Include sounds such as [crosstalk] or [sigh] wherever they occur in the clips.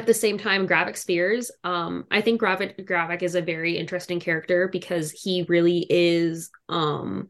at the same time, Gravik Spears, um, I think Gravik Gravik is a very interesting character because he really is um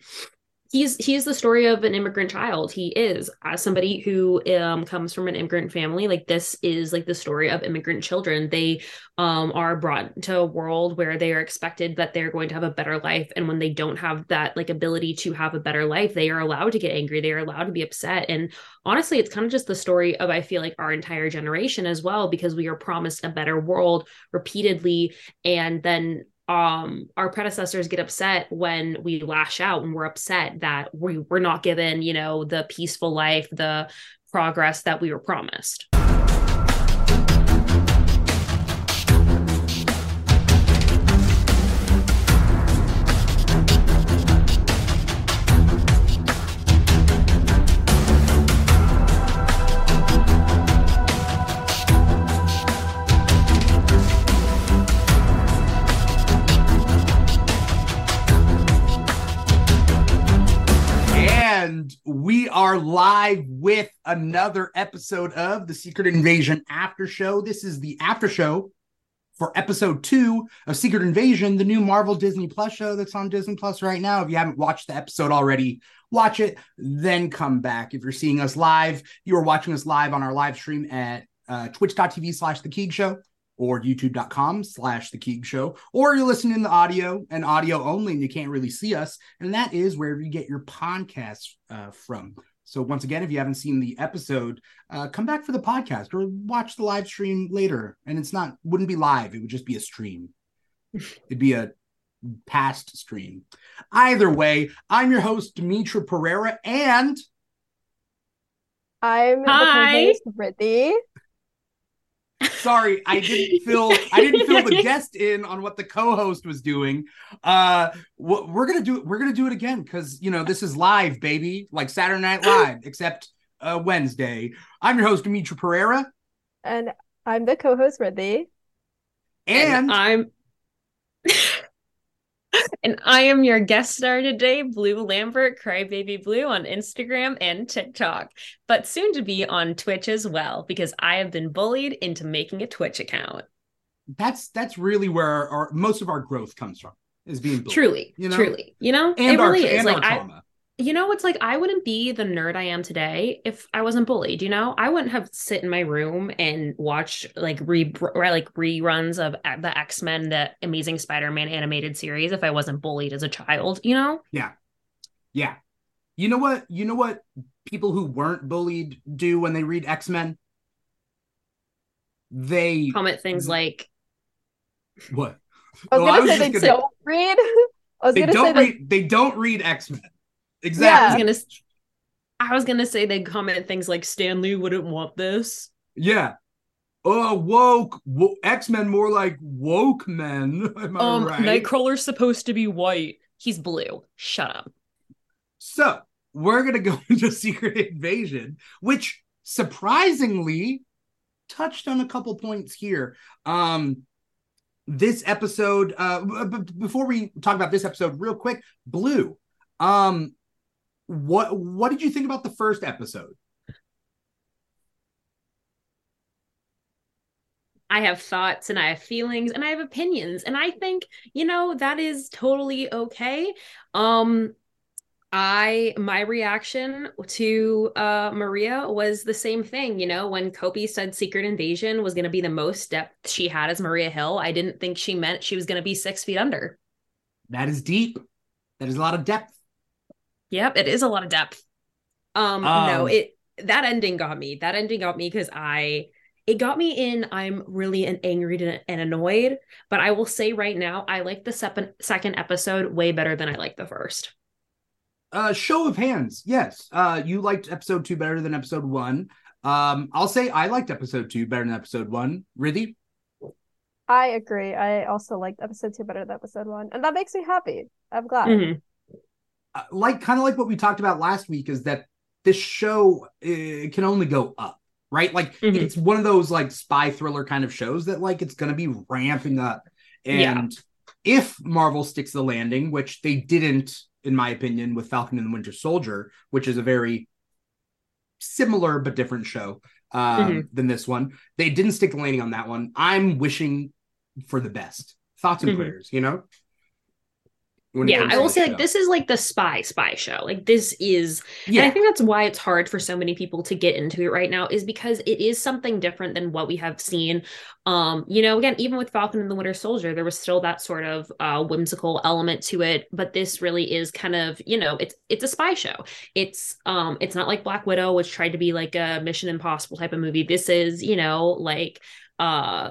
he's he's the story of an immigrant child. He is as somebody who um comes from an immigrant family like this is like the story of immigrant children. They um are brought into a world where they are expected that they're going to have a better life. And when they don't have that like ability to have a better life they are allowed to get angry. They are allowed to be upset. And honestly it's kind of just the story of i feel like our entire generation as well because we are promised a better world repeatedly. And then um, our predecessors get upset when we lash out and we're upset that we, we're not given, you know, the peaceful life, the progress that we were promised. Are live with another episode of the Secret Invasion After Show. This is the after show for episode two of Secret Invasion, the new Marvel Disney Plus show that's on Disney Plus right now. If you haven't watched the episode already, watch it, then come back. If you're seeing us live, you are watching us live on our live stream at uh, twitch.tv slash the Keeg Show or youtube.com slash the Keeg Show, or you're listening in the audio and audio only, and you can't really see us. And that is wherever you get your podcasts uh, from. So once again, if you haven't seen the episode, uh, come back for the podcast or watch the live stream later. And it's not wouldn't be live; it would just be a stream. It'd be a past stream. Either way, I'm your host Dimithri Perera, and I'm Hi. the co-host Sorry, I didn't fill I didn't fill the [laughs] guest in on what the co-host was doing. Uh we're gonna do we're gonna do it again because you know this is live, baby, like Saturday Night Live, [gasps] except uh Wednesday. I'm your host, Dimithri Perera. And I'm the co-host, Riddhi. And, and I'm [laughs] and I am your guest star today, Blu Lambert, Crybaby Blue on Instagram and TikTok, but soon to be on Twitch as well, because I have been bullied into making a Twitch account. That's that's really where our, most of our growth comes from is being bullied, truly, you know? truly, you know, and it our, really is. like I, you know, it's like I wouldn't be the nerd I am today if I wasn't bullied. You know, I wouldn't have sit in my room and watch like re like reruns of uh, the X Men, the Amazing Spider Man animated series if I wasn't bullied as a child. You know? Yeah, yeah. You know what? You know what people who weren't bullied do when they read X Men? They comment things like, "What?" I was gonna say they gonna... don't read. [laughs] I was they gonna don't say read. They... they don't read X Men. Exactly. Yeah. I was gonna I was gonna say they comment things like Stan Lee wouldn't want this. Yeah. Oh, woke, wo- X Men more like woke men. [laughs] Am I um, right? Nightcrawler's supposed to be white. He's blue. Shut up. So we're gonna go [laughs] into Secret Invasion, which surprisingly touched on a couple points here. Um, this episode, uh, b- before we talk about this episode, real quick, Blu. Um, what what did you think about the first episode? I have thoughts and I have feelings and I have opinions and I think, you know, that is totally okay. Um I my reaction to uh Maria was the same thing, you know, when Cobie said Secret Invasion was going to be the most depth she had as Maria Hill, I didn't think she meant she was going to be 6 feet under. That is deep. That is a lot of depth. Yep, it is a lot of depth. Um, um no, it that ending got me. That ending got me because I it got me in I'm really an angry and annoyed, but I will say right now I like the second second episode way better than I like the first. Uh show of hands. Yes. Uh you liked episode 2 better than episode 1. Um I'll say I liked episode 2 better than episode 1. Riddhi? I agree. I also liked episode 2 better than episode 1, and that makes me happy. I'm glad. Mm-hmm. Like kind of like what we talked about last week is that this show uh, can only go up right like mm-hmm. it's one of those like spy thriller kind of shows that like it's going to be ramping up and yeah. if marvel sticks the landing which they didn't in my opinion with falcon and the winter soldier which is a very similar but different show um, Mhm. than this one. They didn't stick the landing on that one. I'm wishing for the best. Thoughts and Mhm. prayers, you know? Yeah i will say like show. this is like the spy spy show. Like this is Yeah, and i think that's why it's hard for so many people to get into it right now is because it is something different than what we have seen. Um you know again even with falcon and the winter soldier there was still that sort of uh whimsical element to it but this really is kind of you know it's it's a spy show. It's um it's not like black widow which tried to be like a mission impossible type of movie. This is you know like uh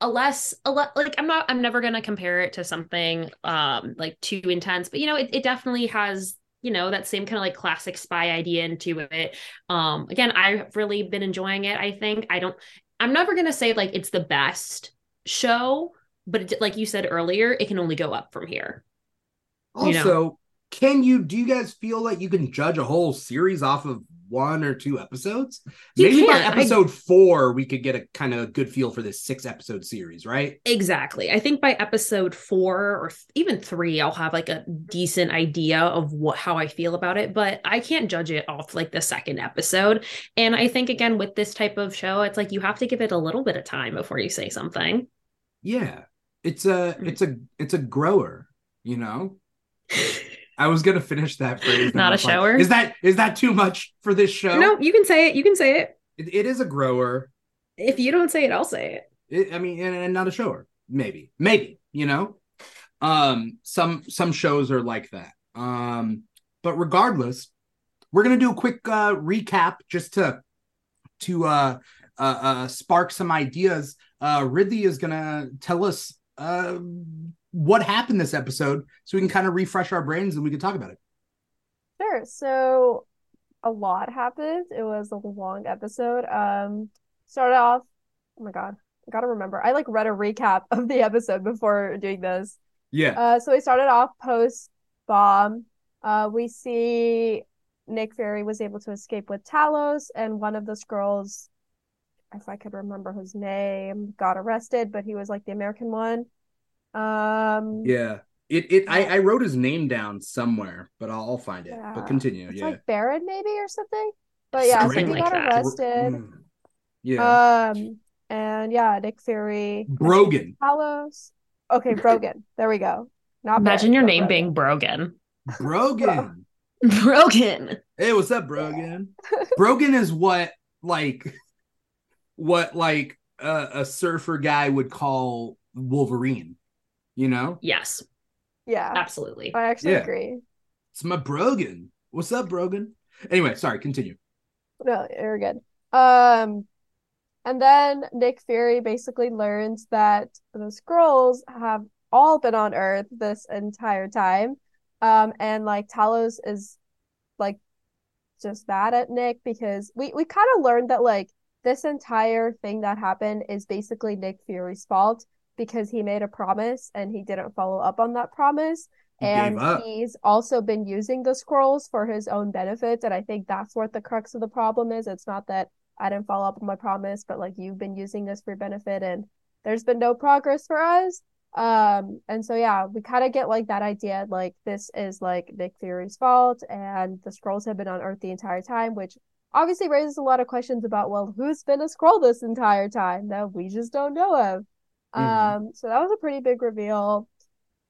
a less a le- like i'm not i'm never gonna compare it to something um like too intense but you know it, it definitely has you know that same kind of like classic spy idea into it. Um again i've really been enjoying it i think. I don't i'm never gonna say like it's the best show but it, like you said earlier it can only go up from here. You know. Can you do you guys feel like you can judge a whole series off of one or two episodes? You Maybe by can. I- episode four, we could get a kind of good feel for this six episode series, right? Exactly. I think by episode four or th- even three, I'll have like a decent idea of what how I feel about it. But I can't judge it off like the second episode. And I think again with this type of show, it's like you have to give it a little bit of time before you say something. Yeah. It's a Mm. it's a it's a grower, you know? [laughs] I was gonna finish that [laughs] phrase. Not a was like, shower? Is that is that too much for this show? No, you can say it. You can say it. It, it is a grower. If you don't say it, I'll say it. It, I mean, and, and not a shower. Maybe, maybe you know, um, some some shows are like that. Um, but regardless, we're gonna do a quick uh, recap just to to uh, uh, uh, spark some ideas. Uh, Riddhi is gonna tell us uh, what happened this episode, so we can kind of refresh our brains and we can talk about it. Sure. So a lot happened. It was a long episode. Um, started off. Oh my God, I gotta remember. I like read a recap [laughs] of the episode before doing this. Yeah, Uh, so we started off post bomb. Uh, we see Nick Fury was able to escape with Talos, and one of the Skrulls, if I could remember his name, got arrested, but he was like the American one. Um, yeah. It it I, I wrote his name down somewhere, but I'll, I'll find it. Yeah. But continue. it's yeah. like Baron maybe or something. But yeah, so Something he like got that. arrested. Mm. Yeah. Um, and yeah, Nick Fury, Brogan. Talos. Okay, Brogan. There we go. Not Imagine Baron, your but name Brogan. being Brogan. Brogan. [laughs] Brogan. Hey, what's up, Brogan? Brogan is what like what like uh, a surfer guy would call Wolverine. You know, Yes, Yeah, absolutely. I actually Yeah. agree. it's my Brogan. What's up, Brogan? Anyway, sorry. Continue. No, you're good. Um, and then Nick Fury basically learns that the Skrulls have all been on Earth this entire time. Um, and like Talos is like just mad at Nick because we we kind of learned that like this entire thing that happened is basically Nick Fury's fault because he made a promise and he didn't follow up on that promise. He And he's also been using the Skrulls for his own benefit. And I think that's what the crux of the problem is. It's not that I didn't follow up on my promise, but like you've been using this for your benefit and there's been no progress for us. Um, and so yeah, we kind of get like that idea, like this is like Nick Fury's fault, and the Skrulls have been on Earth the entire time, which obviously raises a lot of questions about, well, who's been a Skrull this entire time that we just don't know of. Mhm. Um, so that was a pretty big reveal.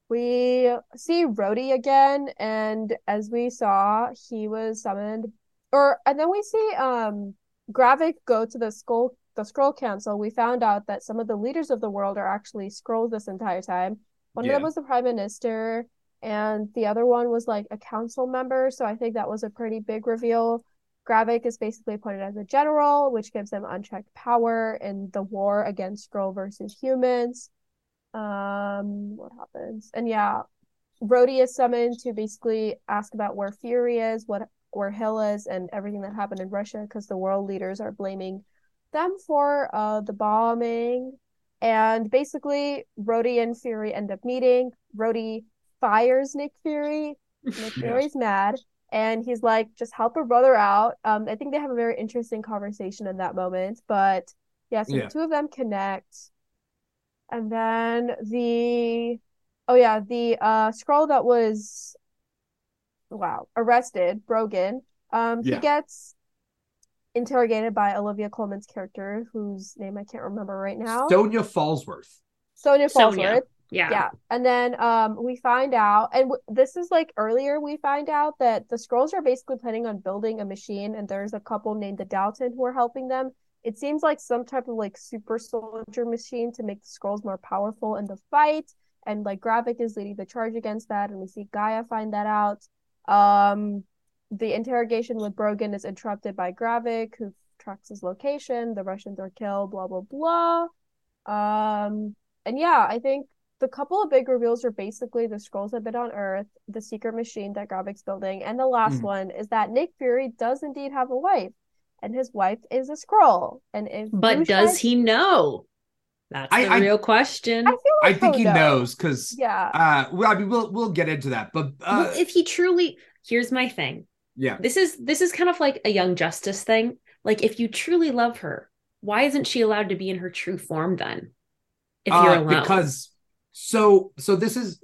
We see Rhodey again, and as we saw, he was summoned, or and then we see um Gravik go to the skull the Skrull council. We found out that some of the leaders of the world are actually Skrulls this entire time. One of them was the prime minister, and the other one was like a council member. So I think that was a pretty big reveal. Gravik is basically appointed as a general, which gives them unchecked power in the war against Skrull versus humans. Um, what happens? And yeah, Rhodey is summoned to basically ask about where Fury is, what where Hill is, and everything that happened in Russia, because the world leaders are blaming them for uh the bombing. And basically, Rhodey and Fury end up meeting. Rhodey fires Nick Fury. Nick. [laughs] Fury's mad, and he's like, "Just help a brother out." Um, I think they have a very interesting conversation in that moment. But yeah, so Yeah. the two of them connect, and then the oh yeah, the uh Skrull that was wow arrested, Brogan. Um, he gets interrogated by Olivia Colman's character, whose name I can't remember right now. Sonya Falsworth. Sonya Sonya. Yeah. Yeah. And then um we find out and w- this is like earlier we find out that the Skrulls are basically planning on building a machine and there's a couple named the Dalton who are helping them. It seems like some type of like super soldier machine to make the Skrulls more powerful in the fight and like Gravik is leading the charge against that and we see G'iah find that out. Um the interrogation with Brogan is interrupted by Gravik who tracks his location, the Russians are killed, blah blah blah. Um and yeah, I think the couple of big reveals are basically the Skrulls have been on Earth, the secret machine that Gravik's building, and the last Mhm. one is that Nick Fury does indeed have a wife, and his wife is a Skrull. And if But you does he know? That's I- the I- real question. I feel I think he'll he know. knows because Yeah. uh well, I mean we'll we'll get into that. But uh well, if he truly here's my thing. yeah. This is this is kind of like a young justice thing. Like if you truly love her, why isn't she allowed to be in her true form then? If you're Uh, alone. because so so this is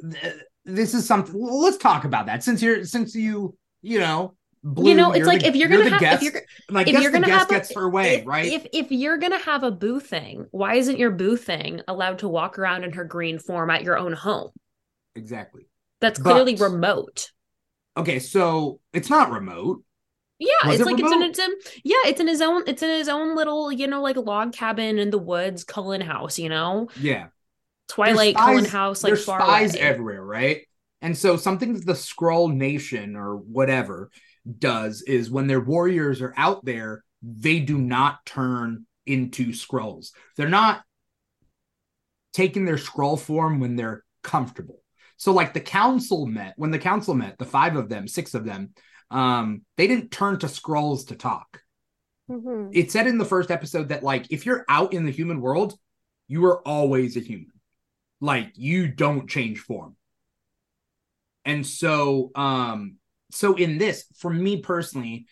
this is something well, let's talk about that since you're since you you know Blu, you know, it's like the- if you're gonna the have guest, if you're I if guess you're gonna guest have a- gets her way, if, right? If if you're gonna have a boo thing, why isn't your boo thing allowed to walk around in her green form at your own home? exactly. That's clearly But- remote. Okay, so it's not remote. Yeah, Was it's it like it's in remote? it's in yeah, it's in his own it's in his own little, you know, like log cabin in the woods, Cullen House, you know? Yeah. Twilight There's Cullen House, like far spies away. everywhere, right? And so something that the Skrull Nation or whatever does is when their warriors are out there, they do not turn into Skrulls. They're not taking their Skrull form when they're comfortable. So like the council met, when the council met, the five of them, six of them, um, they didn't turn to Skrulls to talk Mhm. it said in the first episode that like if you're out in the human world, you are always a human. Like you don't change form. And so um so in this, for me personally,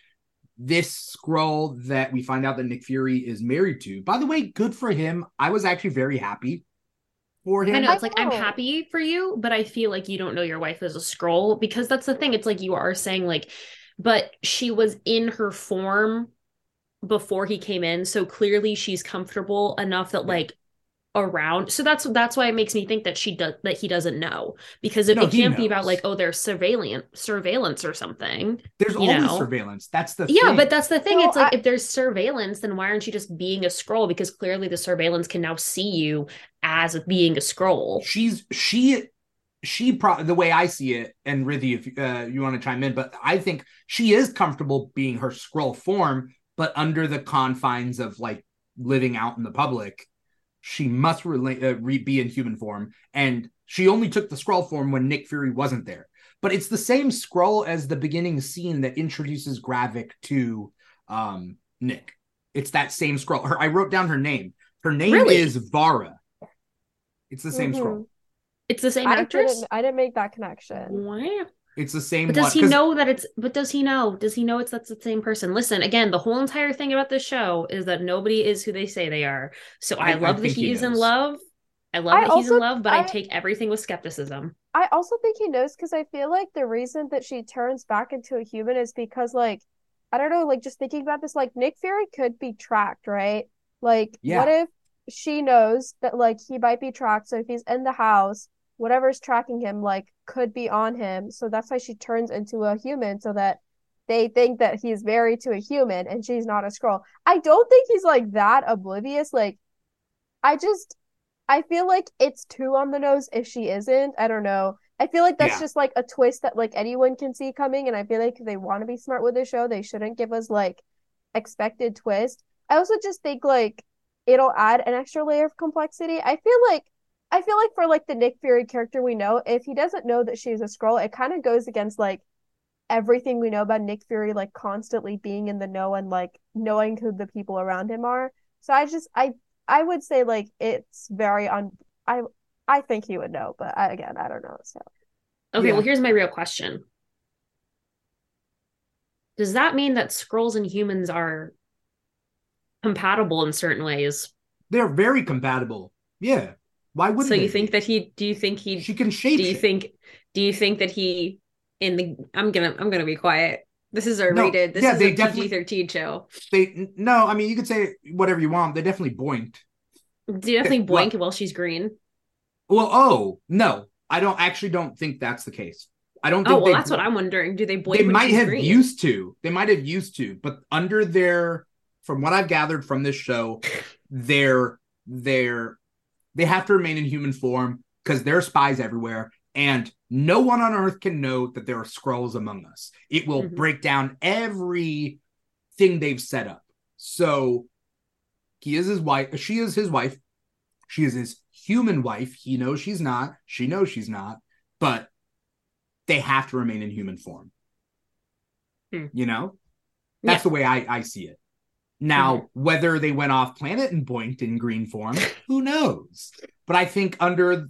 this Skrull that we find out that Nick Fury is married to, by the way, good for him. I was actually very happy for him. I know it's like I'm happy for you, but I feel like you don't know your wife is a Skrull because that's the thing. It's like you are saying like, but she was in her form before he came in, so clearly she's comfortable enough that like around. So that's that's why it makes me think that she does that he doesn't know because it, No, it can't be about like oh there's surveillance surveillance or something. There's you always know. surveillance. That's the Yeah, thing. but that's the thing. No, it's like I- if there's surveillance, then why aren't you just being a Skrull? Because clearly the surveillance can now see you as being a Skrull. she's she she pro the way I see it, and Riddhi, if uh, you want to chime in, but I think she is comfortable being her Skrull form, but under the confines of like living out in the public, she must relate uh, re- be in human form, and she only took the Skrull form when Nick Fury wasn't there. But it's the same Skrull as the beginning scene that introduces Gravik to um, Nick. It's that same Skrull. Her, I wrote down her name. Her name Really? is Vara. It's the same Skrull. It's the same I actress. didn't I didn't make that connection. Wow. It's the same But does one. he 'cause- know that it's? But does he know? Does he know it's that's the same person? Listen, again, the whole entire thing about this show is that nobody is who they say they are. So I, I- I love that think he he's in love. I love I that he's in love, but I, I- take everything with skepticism. I also think he knows because I feel like the reason that she turns back into a human is because like I don't know, like just thinking about this, like Nick Fury could be tracked, right? Like Yeah. what if she knows that like he might be tracked, so if he's in the house, whatever's tracking him like could be on him. So that's why she turns into a human so that they think that he's married to a human and she's not a Skrull. I don't think he's like that oblivious. Like I just I feel like it's too on the nose if she isn't. I don't know. I feel like that's Yeah. just like a twist that like anyone can see coming, and I feel like if they want to be smart with the show, they shouldn't give us like expected twist. I also just think like it'll add an extra layer of complexity. I feel like I feel like for like the Nick Fury character we know, if he doesn't know that she's a Skrull, it kind of goes against like everything we know about Nick Fury, like constantly being in the know and like knowing who the people around him are. So I just I I would say like it's very un I I think he would know, but I, again I don't know. So Okay, Yeah. well, here's my real question. Does that mean that Skrulls and humans are compatible in certain ways? They're very compatible. Yeah. Why wouldn't So they you think be? that he do you think he she can shape do you think do you think that he in the I'm gonna I'm gonna be quiet. This is our No, rated. This yeah, is they a PG thirteen show. They no, I mean you could say whatever you want. They definitely boinked. Do you definitely What? blink while she's green? Well, oh no, I don't actually don't think that's the case. I don't oh, think Oh well, they, that's what I'm wondering. Do they blink? they might have green? used to. They might have used to, but under their, from what I've gathered from this show, [laughs] they're they're they have to remain in human form because there are spies everywhere, and no one on Earth can know that there are Skrulls among us. It will Mhm. break down everything they've set up. So he is his wife. She is his wife. She is his human wife. He knows she's not. She knows she's not. But they have to remain in human form. Hmm. You know, that's Yeah. the way I, I see it. Now, whether they went off planet and boinked in green form, [laughs] who knows? But I think under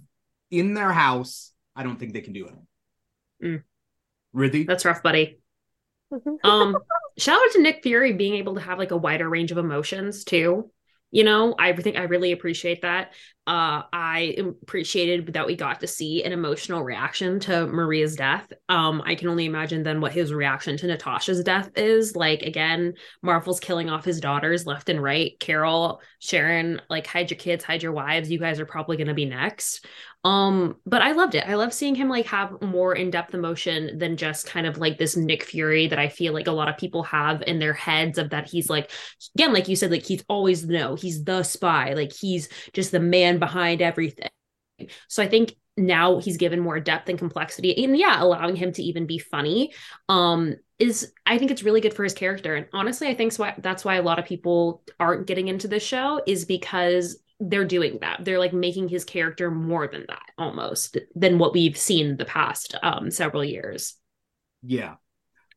in their house, I don't think they can do it. Mm. Riddhi, That's rough, buddy. Um, [laughs] shout out to Nick Fury being able to have like a wider range of emotions too. You know, I think I really appreciate that. Uh, I appreciated that we got to see an emotional reaction to Maria's death. Um, I can only imagine then what his reaction to Natasha's death is. Like again, Marvel's killing off his daughters left and right. Carol, Sharon, like hide your kids, hide your wives. You guys are probably gonna be next. Um, but I loved it. I love seeing him like have more in-depth emotion than just kind of like this Nick Fury that I feel like a lot of people have in their heads of that he's like again, like you said, like he's always no, he's the spy, like he's just the man behind everything. So I think now he's given more depth and complexity and yeah, allowing him to even be funny um is I think it's really good for his character. And honestly, I think so that's why a lot of people aren't getting into this show is because they're doing that. They're like making his character more than that almost than what we've seen the past um several years. Yeah.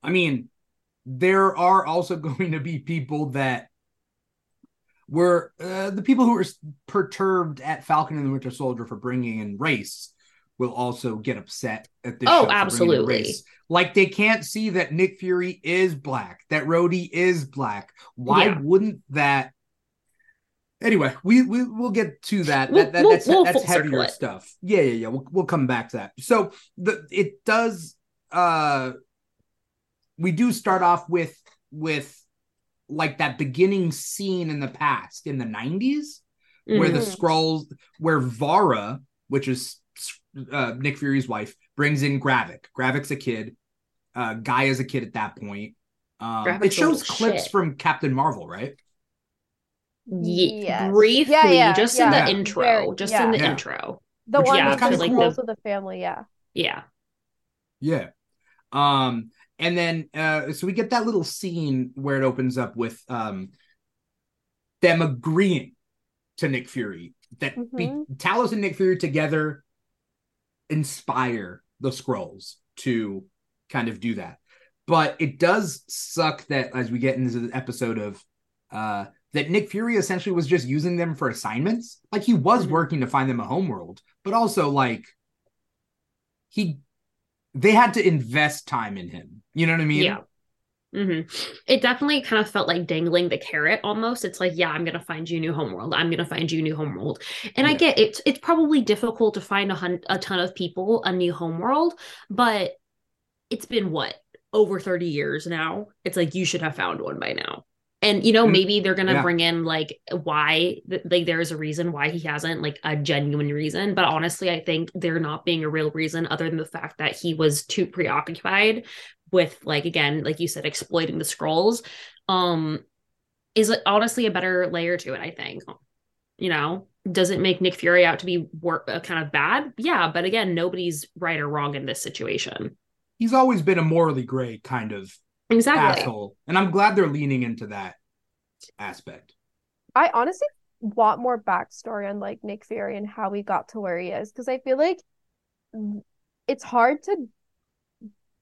I mean, there are also [laughs] going to be people that were uh, the people who were perturbed at Falcon and the Winter Soldier for bringing in race will also get upset at this. Oh, show for bringing in absolutely. race. Like they can't see that Nick Fury is black, that Rhodey is black. Why Yeah. wouldn't that? Anyway, we we we'll get to that. We'll- that, that we'll- that's we'll that's heavier stuff. Yeah, yeah, yeah. We'll we'll come back to that. So the it does uh we do start off with with like that beginning scene in the past in the 90s where the Mhm. Skrulls where Vara, which is uh, Nick Fury's wife, brings in Gravik. Gravik's a kid. Uh, Guy is a kid at that point. Um, it shows clips shit. from Captain Marvel, right? Ye- Yes. briefly, Yeah, yeah, just yeah. in the Yeah. intro, Very- just yeah. in the Yeah. intro. The Which one yeah, with kinda the like rules the- the family, yeah. Yeah. Yeah. Um, and then uh so we get that little scene where it opens up with um them agreeing to Nick Fury that be, Mhm. Talos and Nick Fury together inspire the Skrulls to kind of do that. But it does suck that as we get into the episode of uh that Nick Fury essentially was just using them for assignments. Like he was Mhm. working to find them a homeworld, but also like he they had to invest time in him. You know what I mean? Yeah. Mm-hmm. It definitely kind of felt like dangling the carrot almost. It's like, yeah, I'm gonna find you a new homeworld. I'm gonna find you a new homeworld. And I get it's it's probably difficult to find a, hun- a ton of people a new homeworld, but it's been what over 30 years now. It's like you should have found one by now. And you know, Mm, maybe they're gonna yeah. bring in like why like there is a reason why he hasn't like a genuine reason. But honestly, I think there not being a real reason other than the fact that he was too preoccupied with like again, like you said, exploiting the Skrulls, um, is honestly a better layer to it. I think. You know, does it make Nick Fury out to be wor- uh, kind of bad? Yeah, but again, nobody's right or wrong in this situation. He's always been a morally gray kind of Exactly. asshole. And I'm glad they're leaning into that aspect. I honestly want more backstory on like Nick Fury and how he got to where he is because I feel like it's hard to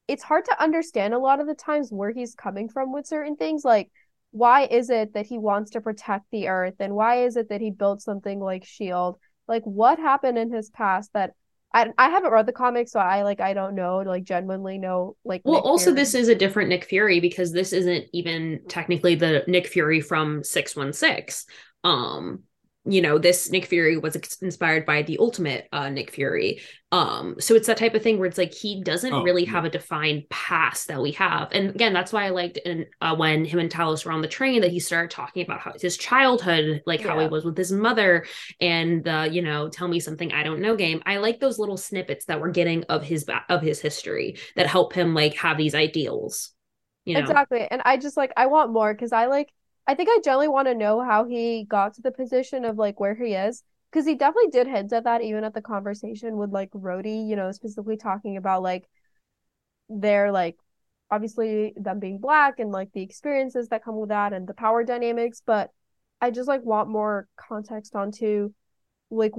it's hard to understand a lot of the times where he's coming from with certain things like why is it that he wants to protect the earth and why is it that he built something like shield like what happened in his past that I, I haven't read the comics so I like I don't know like genuinely know like Well, Nick also, Fury. this is a different Nick Fury because this isn't even technically the Nick Fury from 616. Um, you know this nick fury was inspired by the ultimate uh nick fury. Um so it's that type of thing where it's like he doesn't Oh, really yeah. have a defined past that we have. And again that's why i liked in, uh, when him and talos were on the train that he started talking about how his childhood like how he was with his mother and the you know tell me something i don't know game. I like those little snippets that we're getting of his ba- of his history that help him like have these ideals you know? Exactly. And I just like I want more because I like I think I generally want to know how he got to the position of like where he is. Because he definitely did hint at that even at the conversation with like Rhodey, you know, specifically talking about like their like obviously them being black and like the experiences that come with that and the power dynamics. But I just like want more context onto like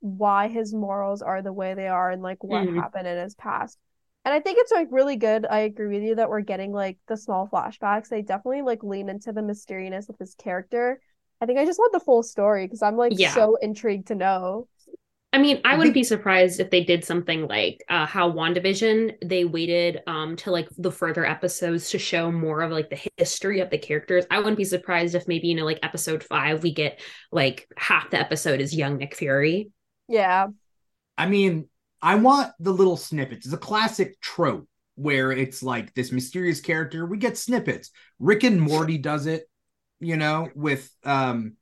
why his morals are the way they are and like what Mhm. happened in his past. And I think it's like really good. I agree with you that we're getting like the small flashbacks. They definitely like lean into the mysteriousness of his character. I think I just want the full story because I'm like Yeah. so intrigued to know. I mean, I I wouldn't be surprised if they did something like uh, how WandaVision, they waited um to like the further episodes to show more of like the history of the characters. I wouldn't be surprised if maybe, you know, like episode five, we get like half the episode is young Nick Fury. Yeah. I mean, I want the little snippets. It's a classic trope where it's like this mysterious character. We get snippets. Rick and Morty does it, you know, with um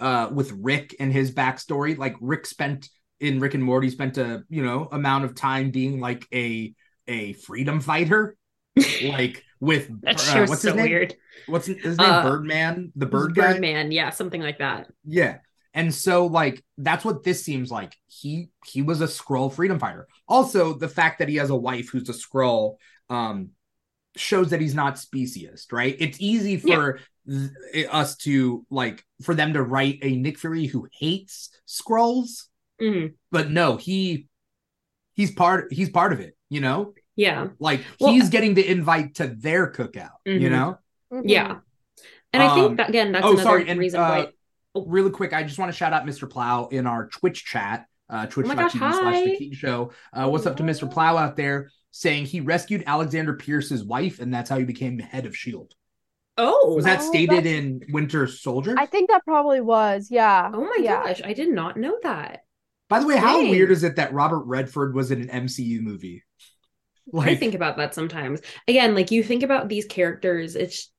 uh with Rick and his backstory. Like Rick spent in Rick and Morty spent a, you know, amount of time being like a a freedom fighter. [laughs] like with That uh, what's so his name? weird. What's his name? Uh, Birdman, the bird guy. Birdman, yeah, something like that. Yeah. And so like that's what this seems like. He he was a Skrull freedom fighter. Also, the fact that he has a wife who's a Skrull um shows that he's not speciest, right? It's easy for th- us to like for them to write a Nick Fury who hates Skrulls, Mhm. but no, he he's part he's part of it, you know? Yeah. Like Well- he's getting the invite to their cookout, you Mhm. know? Yeah. And I Um, think that again, that's oh, another sorry, and, reason uh, why really quick, I just want to shout out Mr. Plow in our Twitch chat, uh, twitch.tv Oh slash the King Show. Uh, what's up to Mr. Plow out there saying he rescued Alexander Pierce's wife and that's how he became head of S.H.I.E.L.D. Oh, Was that Oh, stated that's- in Winter Soldier? I think that probably was. Yeah. oh my yeah. gosh, I did not know that. By the way, how weird is it that Robert Redford was in an MCU movie? I think about that sometimes. Again, like you think about these characters, it's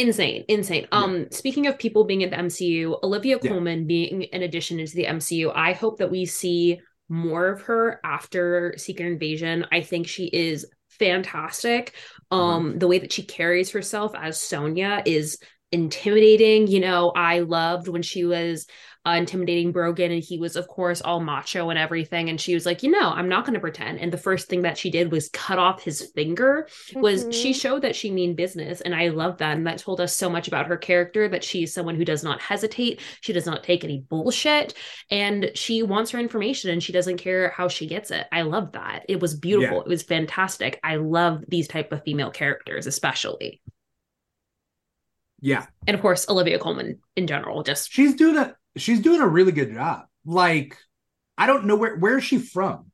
insane, insane. Yeah. Um, speaking of people being in the MCU, Olivia Yeah. Colman being an addition into the MCU, I hope that we see more of her after Secret Invasion. I think she is fantastic. Uh-huh. Um, the way that she carries herself as Sonya is intimidating. You know, I loved when she was uh, intimidating Brogan, and he was, of course, all macho and everything. And she was like, you know, I'm not going to pretend. And the first thing that she did was cut off his finger. Was she Mhm. showed that she mean business, and I love that. And that told us so much about her character. That she's someone who does not hesitate. She does not take any bullshit, and she wants her information, and she doesn't care how she gets it. I love that. It was beautiful. Yeah. It was fantastic. I love these type of female characters, especially Yeah. and of course Olivia Colman in general. Just She's doing a she's doing a really good job. Like, I don't know where where is she from?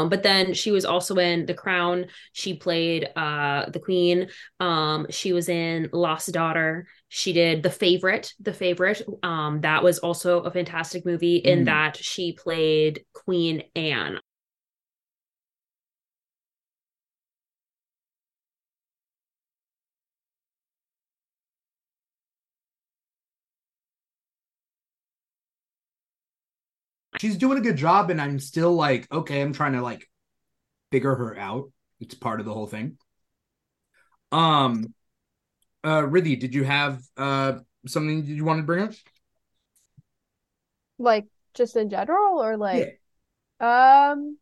Um, but then she was also in The Crown. She played uh the Queen. Um, she was in Lost Daughter. She did The Favorite. The Favorite. Um, that was also a fantastic movie in Mm. that she played Queen Anne. She's doing a good job, and I'm still like, okay, I'm trying to like figure her out. It's part of the whole thing. Um uh Riddhi, did you have uh something you wanted to bring up? Like just in general or like Um,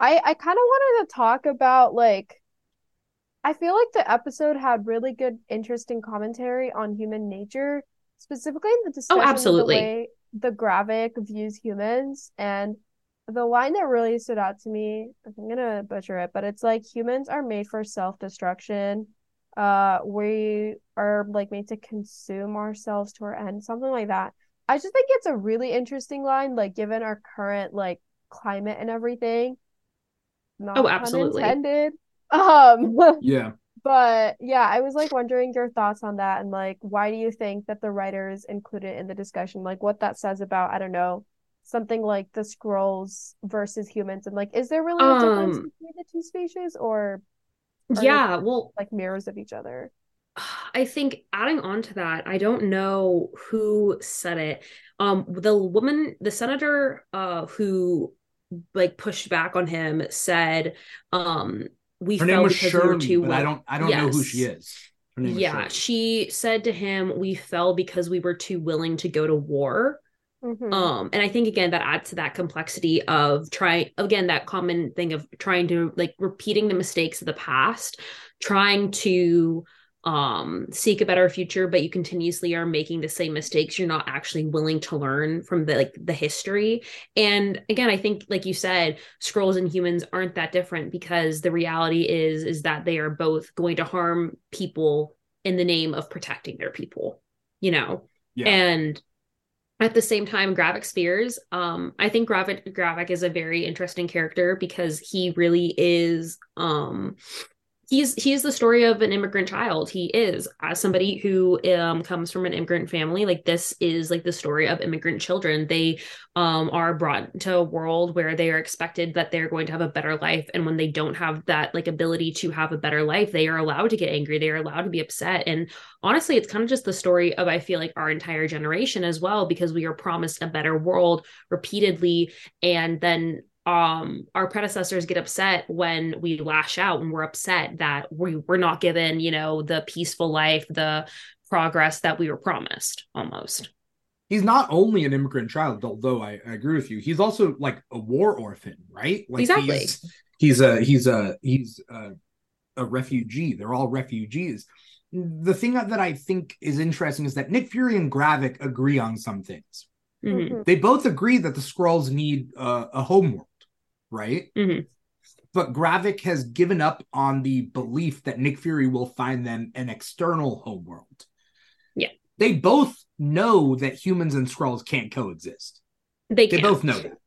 I I kind of wanted to talk about like I feel like the episode had really good, interesting commentary on human nature, specifically in the discussion of the absolutely. way the Gravik views humans. And the line that really stood out to me, I'm gonna butcher it, but it's like humans are made for self-destruction. uh we are like made to consume ourselves to our end, something like that. I just think it's a really interesting line, like given our current like climate and everything. Not Oh, absolutely. intended. [laughs] Um, Yeah. But yeah, I was like wondering your thoughts on that and like why do you think that the writers included in the discussion, like what that says about, I don't know, something like the Skrulls versus humans and like is there really a difference Um, between the two species or Yeah, well, like mirrors of each other? [sighs] I think adding on to that, I don't know who said it. Um, the woman, the senator, uh, who like pushed back on him said, um, we Her name fell was because we were too but I don't I don't know who she is. Her name Yeah, Shirley. she said to him, we fell because we were too willing to go to war. Mhm. Um, and I think again that adds to that complexity of trying again that common thing of trying to like repeating the mistakes of the past, trying to um seek a better future, but you continuously are making the same mistakes. You're not actually willing to learn from the like the history. And again, I think like you said, Skrulls and humans aren't that different because the reality is is that they are both going to harm people in the name of protecting their people, you know. Yeah. And at the same time, Gravik Spears, um, I think Gravik Gravik is a very interesting character because he really is um he's he's the story of an immigrant child. He is as somebody who um comes from an immigrant family. Like this is like the story of immigrant children. They um are brought into a world where they are expected that they're going to have a better life and when they don't have that like ability to have a better life, they are allowed to get angry. They are allowed to be upset and honestly, it's kind of just the story of, I feel like, our entire generation as well, because we are promised a better world repeatedly. And then um our predecessors get upset when we lash out and we're upset that we we're not given you know the peaceful life the progress that we were promised almost He's not only an immigrant child, although I, I agree with you. He's also like a war orphan, right? Like Exactly. He's, he's a he's a he's a, a refugee. They're all refugees. The thing that I think is interesting is that Nick Fury and Gravik agree on some things. Mhm. Mhm. They both agree that the Skrulls need uh, a homeworld, right? Mhm. But Gravik has given up on the belief that Nick Fury will find them an external homeworld. Yeah. They both know that humans and Skrulls can't coexist. they They both know that.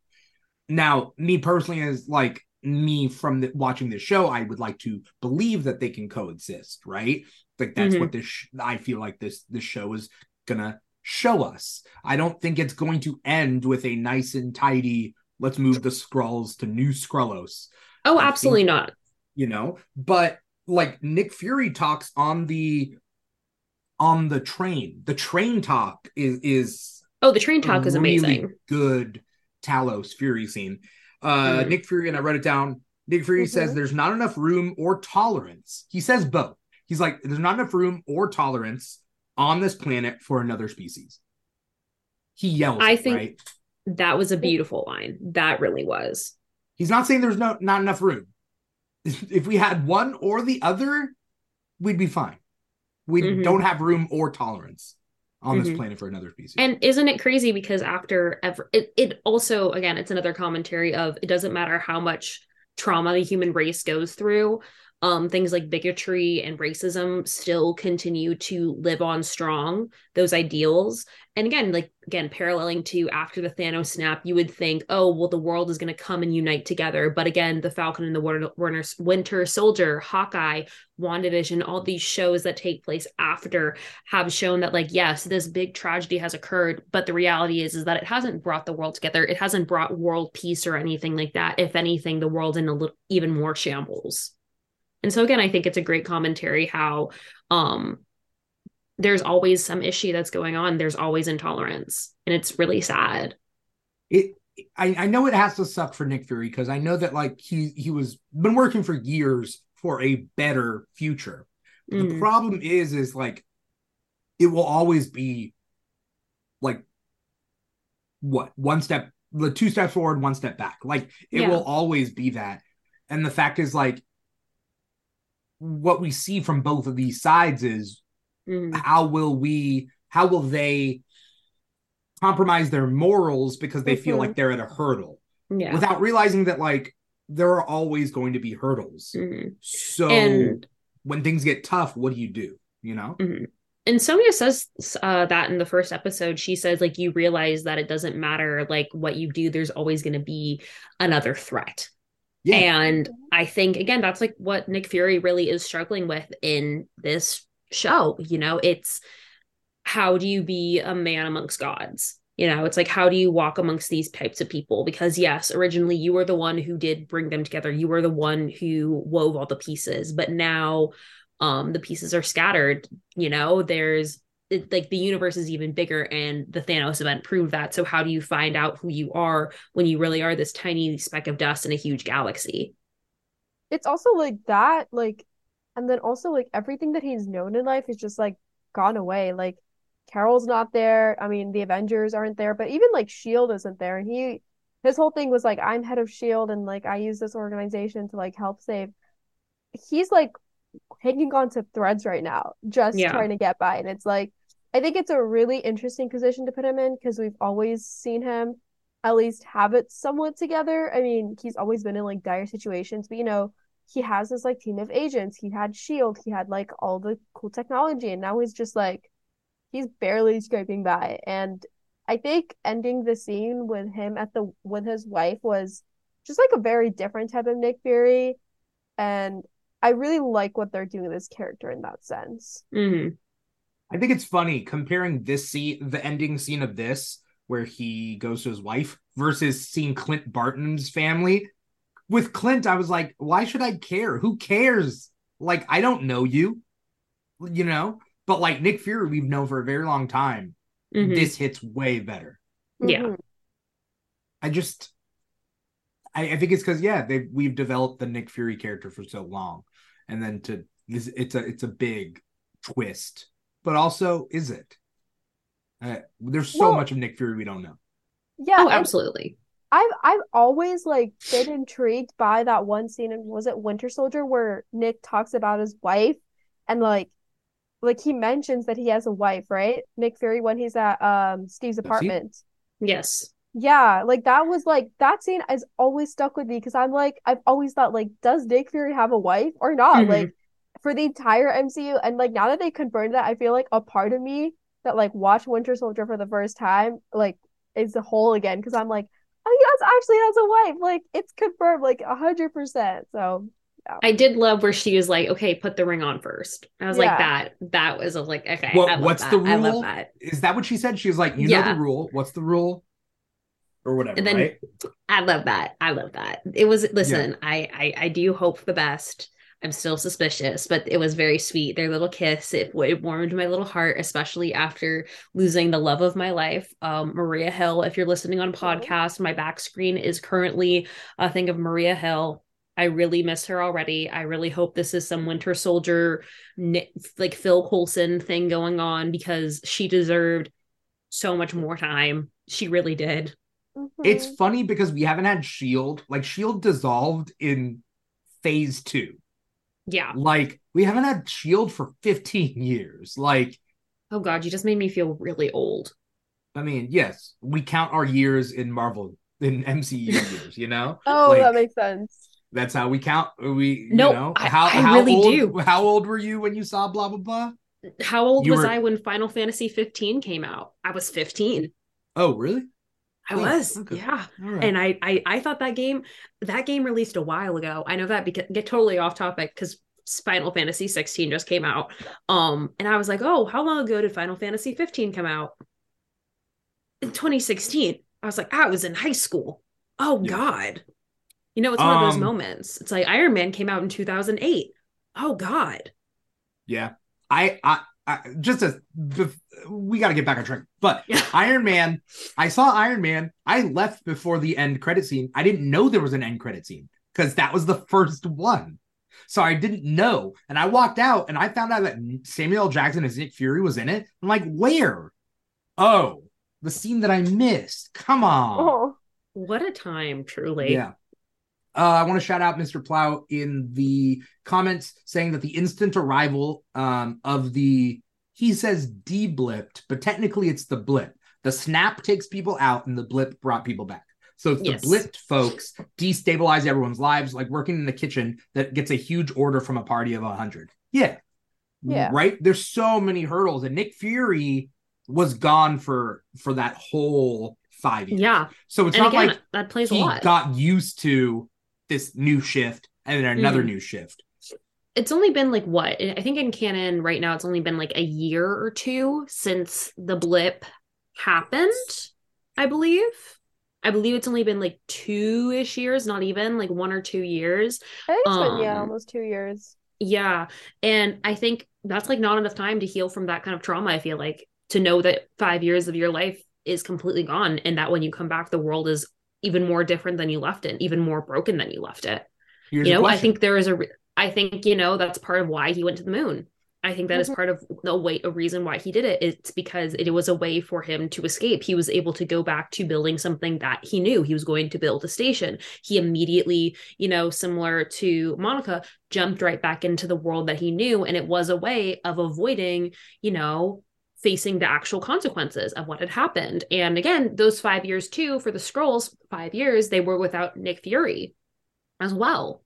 Now, me personally, as like me from the, watching this show, I would like to believe that they can coexist, right? Like that's Mhm. what this sh- I feel like this this show is gonna show us. I don't think it's going to end with a nice and tidy. Let's move the Skrulls to New Skrullos, oh I absolutely think- not you know. But like Nick Fury talks on the on the train. The train talk is is oh the train talk is really amazing Good Talos Fury scene. Uh, Mhm. Nick Fury, and I wrote it down. Nick Fury says Mhm. there's not enough room or tolerance. He says both. He's like, there's not enough room or tolerance on this planet for another species. He yells, I think- right? That was a beautiful line that really was He's not saying there's no not enough room. [laughs] If we had one or the other, we'd be fine. We Mhm. don't have room or tolerance on this Mhm. planet for another species. And isn't it crazy because after ever it, it also again it's another commentary of it doesn't matter how much trauma the human race goes through um things like bigotry and racism still continue to live on strong those ideals. And again like again paralleling to after the Thanos snap you would think oh well the world is going to come and unite together. But again the Falcon and the Winter, Soldier Hawkeye WandaVision all these shows that take place after have shown that like yes this big tragedy has occurred but the reality is is that it hasn't brought the world together. It hasn't brought world peace or anything like that. If anything the world in a little even more shambles and so again i think it's a great commentary how um there's always some issue that's going on there's always intolerance and it's really sad it I, I know it has to suck for Nick Fury because I know that like he he was been working for years for a better future. But The problem is is like it will always be like what one step the two steps forward, one step back. Like it Yeah. will always be that. And the fact is like what we see from both of these sides is Mhm. how will we how will they compromise their morals because they feel Mhm. like they're at a hurdle yeah without realizing that like there are always going to be hurdles Mhm. so and when things get tough, what do you do? You know? Mhm. And Sonya says uh, that in the first episode. She says, like, you realize that it doesn't matter, like, what you do, there's always going to be another threat. Yeah. And I think, again, that's like what Nick Fury really is struggling with in this show. You know, it's how do you be a man amongst gods? You know, it's like, how do you walk amongst these types of people? Because, yes, originally you were the one who did bring them together, you were the one who wove all the pieces, but now um the pieces are scattered you know there's it, like the universe is even bigger and the Thanos event proved that so how do you find out who you are when you really are this tiny speck of dust in a huge galaxy It's also like that, like, and then also like everything that he's known in life is just like gone away. Like, Carol's not there. I mean, the Avengers aren't there, but even like Shield isn't there. And he, his whole thing was like, I'm head of Shield, and like I use this organization to like help save. He's like hanging on to threads right now, just Yeah. trying to get by. And it's like, I think it's a really interesting position to put him in because we've always seen him at least have it somewhat together. I mean, he's always been in like dire situations, but you know, he has this like team of agents. He had Shield, he had like all the cool technology, and now he's just like he's barely scraping by. And I think ending the scene with him at the with his wife was just like a very different type of Nick Fury. And I really like what they're doing with this character in that sense. Mhm. I think it's funny comparing this scene, the ending scene of this, where he goes to his wife, versus seeing Clint Barton's family. With Clint, I was like, why should I care? Who cares? Like, I don't know you, you know? But like Nick Fury, we've known for a very long time. Mhm. This hits way better. Yeah. Mhm. I just, I, I think it's because yeah, they we've developed the Nick Fury character for so long, and then to this, it's a it's a big twist, but also is it? Uh, there's so Well- much of Nick Fury we don't know. Yeah, oh absolutely I've I've always like been intrigued by that one scene in was it Winter Soldier where Nick talks about his wife and like like he mentions that he has a wife, right? Nick Fury when he's at um Steve's apartment. yes Yeah, like that was like that scene has always stuck with me because I'm like I've always thought like does Nick Fury have a wife or not? Mhm. Like for the entire MCU and like now that they confirmed that I feel like a part of me that like watched Winter Soldier for the first time like is the whole again because I'm like oh he does actually has a wife like it's confirmed like a hundred percent so I did love where she was like okay put the ring on first I was like that that was a, like okay What- I love what's that. the I love rule? that Is that what she said? She was like, you know the rule. What's the rule? Or whatever, And then- right? I love that. I love that. It was listen, I, I I do hope the best. I'm still suspicious, but it was very sweet. Their little kiss, it, it warmed my little heart, especially after losing the love of my life, um, Maria Hill. If you're listening on podcast, my back screen is currently a thing of Maria Hill. I really miss her already. I really hope this is some Winter Soldier, like Phil Coulson thing going on because she deserved so much more time. She really did. It's mhm. funny because we haven't had Shield. Like Shield dissolved in phase two. Yeah. Like we haven't had Shield for 15 years. Like Oh God, you just made me feel really old. I mean, yes, we count our years in Marvel in MCU [laughs] years, you know? oh Like, that makes sense That's how we count. We No, you know I- how I how really old, do. How old were you when you saw blah blah blah? How old You was were- I when Final Fantasy 15 came out? I was 15. Oh, really? I Oh, was. okay. Yeah. Right. And I, I I thought that game that game released a while ago. I know that because get totally off topic because Final Fantasy 16 just came out. Um, and I was like, oh, how long ago did Final Fantasy 15 come out? In 2016. I was like, I was in high school. Oh Yeah. God. You know, it's one of those Um, moments. It's like Iron Man came out in 2008. Oh God. yeah. I I, I just as we got to get back on track. But Yeah. [laughs] Iron Man, I saw Iron Man. I left before the end credit scene. I didn't know there was an end credit scene because that was the first one. So I didn't know. And I walked out and I found out that Samuel L. Jackson as Nick Fury was in it. I'm like, where? Oh, the scene that I missed. Come on. oh What a time, truly. Yeah. Uh, I want to shout out Mr. Plow in the comments saying that the instant arrival um, of the, he says de-blipped, but technically it's the blip. The snap takes people out and the blip brought people back. So it's Yes. the blipped folks destabilize everyone's lives, like working in the kitchen that gets a huge order from a party of 100. Yeah. Yeah. Right? There's so many hurdles and Nick Fury was gone for for that whole 5 years. Yeah. So it's and not again, like that plays a he lot. got used to this new shift and then another Mhm. new shift. it's only been like what? I think in canon right now, it's only been like a year or two since the blip happened, I believe. I believe it's only been like two ish years, not even like one or two years. I think it's been yeah, Um, almost two years. Yeah. And I think that's like not enough time to heal from that kind of trauma. I feel like to know that five years of your life is completely gone and that when you come back, the world is even more different than you left it, even more broken than you left it. Here's you know, I think there is a, re- I think, you know, that's part of why he went to the moon. I think that is Mhm. part of the way, a reason why he did it. It's because it was a way for him to escape. He was able to go back to building something that he knew he was going to build a station. He immediately, you know, similar to Monica, jumped right back into the world that he knew. And it was a way of avoiding, you know, facing the actual consequences of what had happened. And again, those five years too, for the Skrulls, five years, they were without Nick Fury as well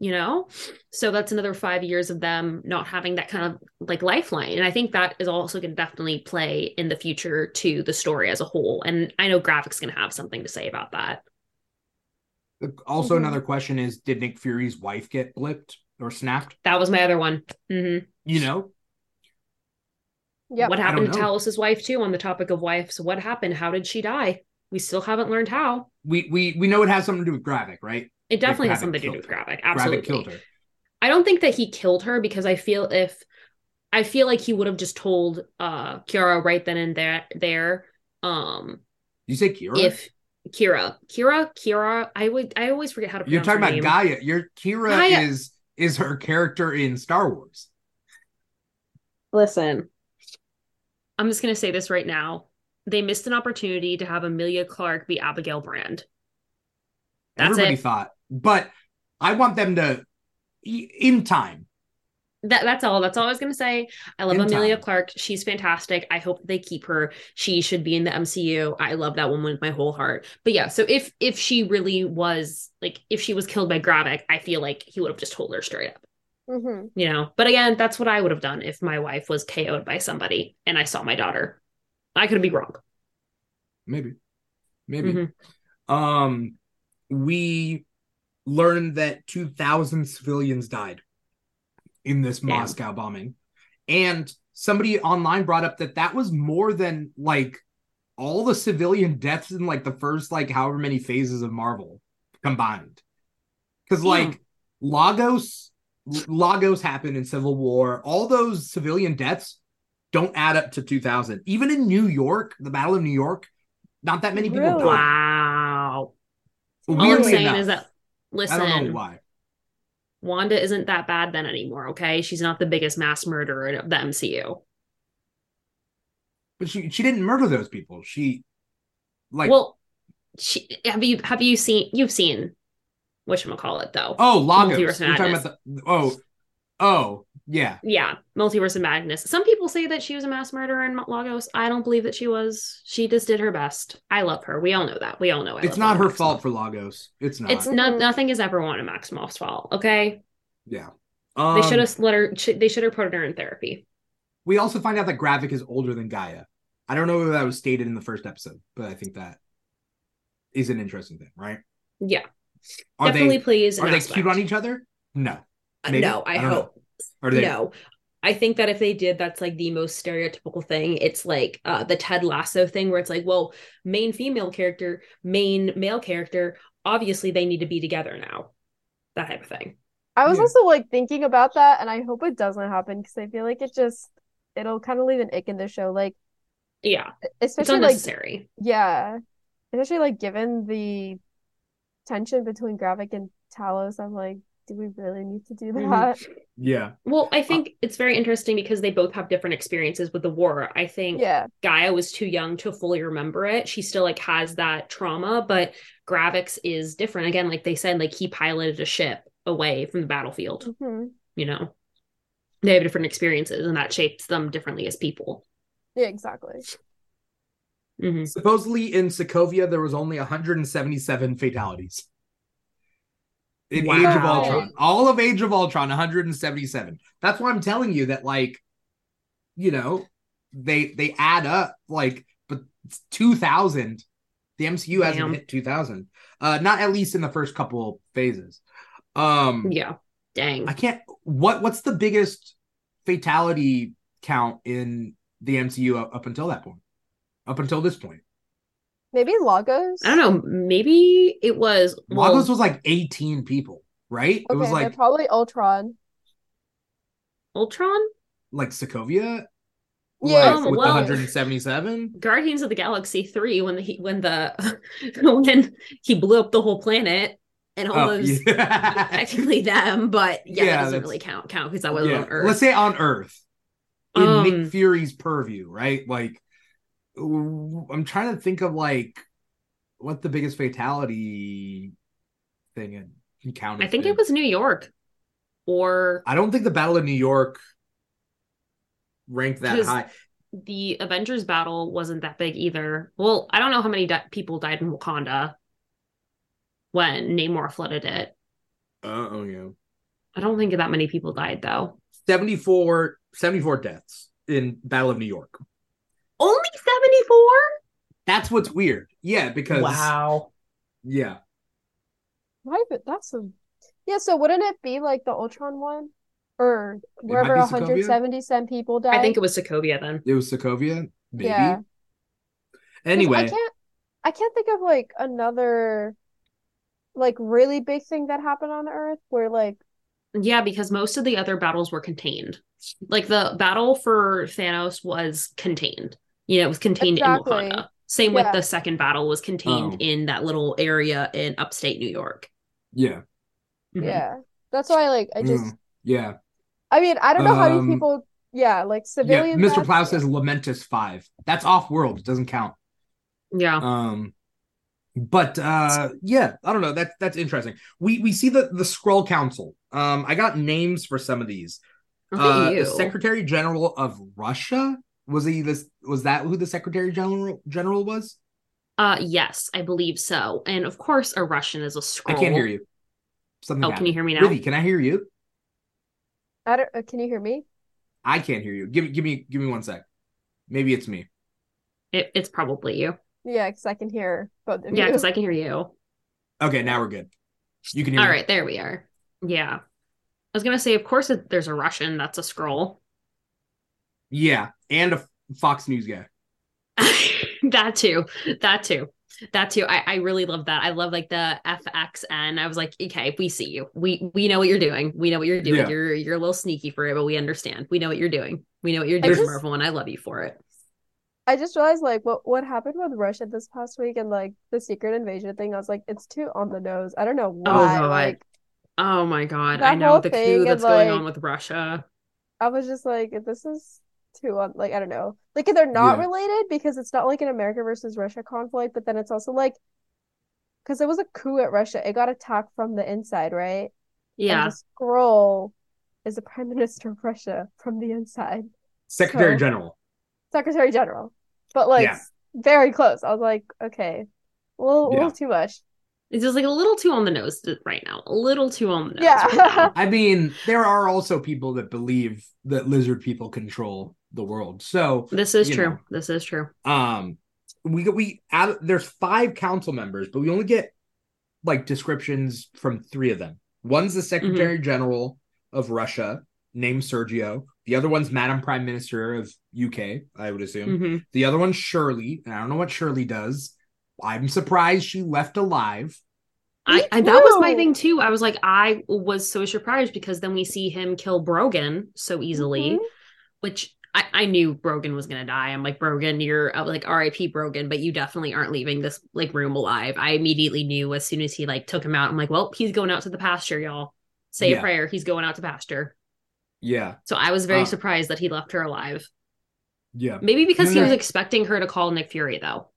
you know so that's another five years of them not having that kind of like lifeline and i think that is also going to definitely play in the future to the story as a whole and i know Gravik's going to have something to say about that also Mhm. another question is did Nick Fury's wife get blipped or snapped? that was my other one hmm You know? Yep. what happened to know. talos's wife too on the topic of wives what happened how did she die we still haven't learned how We we we know it has something to do with Gravik, right? it definitely has something to do with her. graphic Gravik absolutely killed her. I don't think that he killed her because I feel if I feel like he would have just told uh Kiara right then and there there um You say Kira? if Kira Kira Kira I would I always forget how to pronounce it. You're talking her about name. G'iah. Your Kira G'iah. is is her character in Star Wars. Listen. I'm just going to say this right now. They missed an opportunity to have Emilia Clarke be Abigail Brand. That's Everybody it. thought, but I want them to in time. That that's all. That's all I was gonna say. I love In Emilia time. Clarke. She's fantastic. I hope they keep her. She should be in the MCU. I love that woman with my whole heart. But yeah, so if if she really was like if she was killed by Gravik, I feel like he would have just told her straight up. Hmm You know. But again, that's what I would have done if my wife was KO'd by somebody and I saw my daughter. I could be wrong. Maybe, maybe. Mhm. Um, we learned that two thousand civilians died in this Damn. Moscow bombing, and somebody online brought up that that was more than like all the civilian deaths in like the first like however many phases of Marvel combined. Because Yeah. like Lagos, Lagos happened in Civil War. All those civilian deaths don't add up to two thousand. Even in New York, the Battle of New York, not that many people Really? died. Wow. All I'm Weirdly saying enough. is that I listen, don't know why. Wanda isn't that bad then anymore, okay? She's not the biggest mass murderer of the MCU. But she she didn't murder those people. She like well, she, have you have you seen you've seen what call it though? oh Lagos. Multiverse You're talking about the oh oh yeah. Yeah, Multiverse of Madness. Some people say that she was a mass murderer in Lagos. I don't believe that she was. She just did her best. I love her. We all know that. We all know. it. It's not her Wanda fault for Lagos. It's not. It's not. Nothing is ever Wanda Maximoff's fault. Okay, yeah. they Um, should have let her. They should have put her in therapy. We also find out that Gravik is older than G'iah. I don't know whether that was stated in the first episode, but I think that is an interesting thing, right? Yeah, Are definitely they plays. are they aspect. cute on each other? No. Uh, Maybe? No, I, I hope. Are they? No. I think that if they did, that's like the most stereotypical thing. It's like uh, the Ted Lasso thing where it's like, well, main female character, main male character, obviously they need to be together now. That type of thing. I was Yeah. also like thinking about that, and I hope it doesn't happen because I feel like it just it'll kind of leave an ick in the show. Like, Yeah. It's especially like unnecessary. yeah, especially like given the tension between Gravik and Talos, I'm like, do we really need to do Mhm. that? Yeah. Well, I think it's very interesting because they both have different experiences with the war. I think Yeah, G'iah was too young to fully remember it. She still like has that trauma, but Gravik's is different. Again, like they said, like he piloted a ship away from the battlefield. hmm You know, they have different experiences, and that shapes them differently as people. yeah, exactly. Mhm. Supposedly in Sokovia there was only 177 fatalities. in Wow. Age of Ultron. All of Age of Ultron, 177. That's why I'm telling you that, like, you know, they they add up like, but 2,000. The MCU hasn't hit 2,000. Uh, not at least in the first couple phases. Um, Yeah. Dang. I can't. What what's the biggest fatality count in the MCU up until that point? Up until this point, Maybe Lagos. I don't know. Maybe it was well, Lagos was like 18 people, right? Okay, it was like probably Ultron. Ultron, like Sokovia. Yeah, like, with well- 177. Guardians of the Galaxy three, when the he, when the [laughs] when he blew up the whole planet and all Oh, those yeah. [laughs] technically them, but yeah, Yeah, that doesn't really count count because that wasn't Yeah. on Earth. Let's say on Earth in Um, Nick Fury's purview, right? Like, ooh, I'm trying to think of like what the biggest fatality thing in encounter. I think it was New York, or I don't think the Battle of New York ranked that high. the Avengers battle wasn't that big either. Well, I don't know how many di- people died in Wakanda when Namor flooded it. Oh yeah. I don't think that many people died though. 74, 74 deaths in Battle of New York. Only seventy four. That's what's weird. Yeah, because Wow. yeah. Why? But that's a. Yeah. So wouldn't it be like the Ultron one, or might wherever be 170 some people died? I think it was Sokovia then. It was Sokovia, maybe. Yeah. 'Cause Anyway, I can't. I can't think of like another, like really big thing that happened on Earth where like Yeah, because most of the other battles were contained. Like the battle for Thanos was contained. You know, it was contained Exactly. in Wakanda. Same Yeah. with the second battle was contained Oh. in that little area in upstate New York. yeah. Mhm. yeah. That's why like I just. Mm, yeah. I mean I don't know how Um, these people. Yeah, like Yeah. Mr. Plow says Lamentis 5. That's off world. It doesn't count. Yeah. Um but uh yeah, I don't know. That's that's interesting. We we see the the Skrull council. Um I got names for some of these. Uh you. the Secretary General of Russia was he this was that who the Secretary General General was? Uh yes, I believe so. And of course a Russian is a Skrull. I can't hear you. Something Oh, can you hear me now? Ricky, can I hear you? I don't. uh, Can you hear me? I can't hear you. Give give me give me one sec. Maybe it's me. It, it's probably you. Yeah, because I can hear both of Yeah, because I can hear you. Okay, now we're good. You can hear All me. right, there we are. Yeah. I was gonna say, of course, it, there's a Russian. That's a Skrull. Yeah, and a Fox News guy. [laughs] that too. That too. That too. I, I really love that. I love like the FXN. I was like, okay, we see you. We we know what you're doing. We know what you're doing. Yeah. You're you're a little sneaky for it, but we understand. We know what you're doing. We know what you're doing, just- Marvel, and I love you for it. I just realized like what what happened with Russia this past week and like the secret invasion thing. I was like, it's too on the nose. I don't know oh, why. God. Like Oh my god. I know the thing coup and, that's going on with Russia. I was just like, this is too on um, like I don't know. Like they're not Yeah. related because it's not like an America versus Russia conflict, but then it's also like because it was a coup at Russia. It got attacked from the inside, right? And Yeah. the Skrull is the prime [laughs] minister of Russia from the inside, Secretary So- General. Secretary General. But like Yeah. very close. I was like, okay, a little, a little too much. It's just like a little too on the nose right now. A little too on the nose. Yeah. right [laughs] now. I mean, there are also people that believe that lizard people control the world. So, This is true. know. This is true. um, we we out there's five council members, but we only get like descriptions from three of them. One's the Secretary Mm-hmm. General of Russia, named Sergio. The other one's Madam Prime Minister of UK, I would assume. hmm The other one's Shirley, and I don't know what Shirley does. I'm surprised she left alive. I, I that was my thing too. I was like, I was so surprised because then we see him kill Brogan so easily, Mhm. which I, I knew Brogan was gonna die. I'm like, Brogan, you're uh, like R.I.P. Brogan, but you definitely aren't leaving this like room alive. I immediately knew as soon as he like took him out. I'm like, well, he's going out to the pasture, y'all. Say Yeah. a prayer. He's going out to pasture. Yeah, So I was very Uh. surprised that he left her alive. yeah. Maybe because he then was expecting her to call Nick Fury though.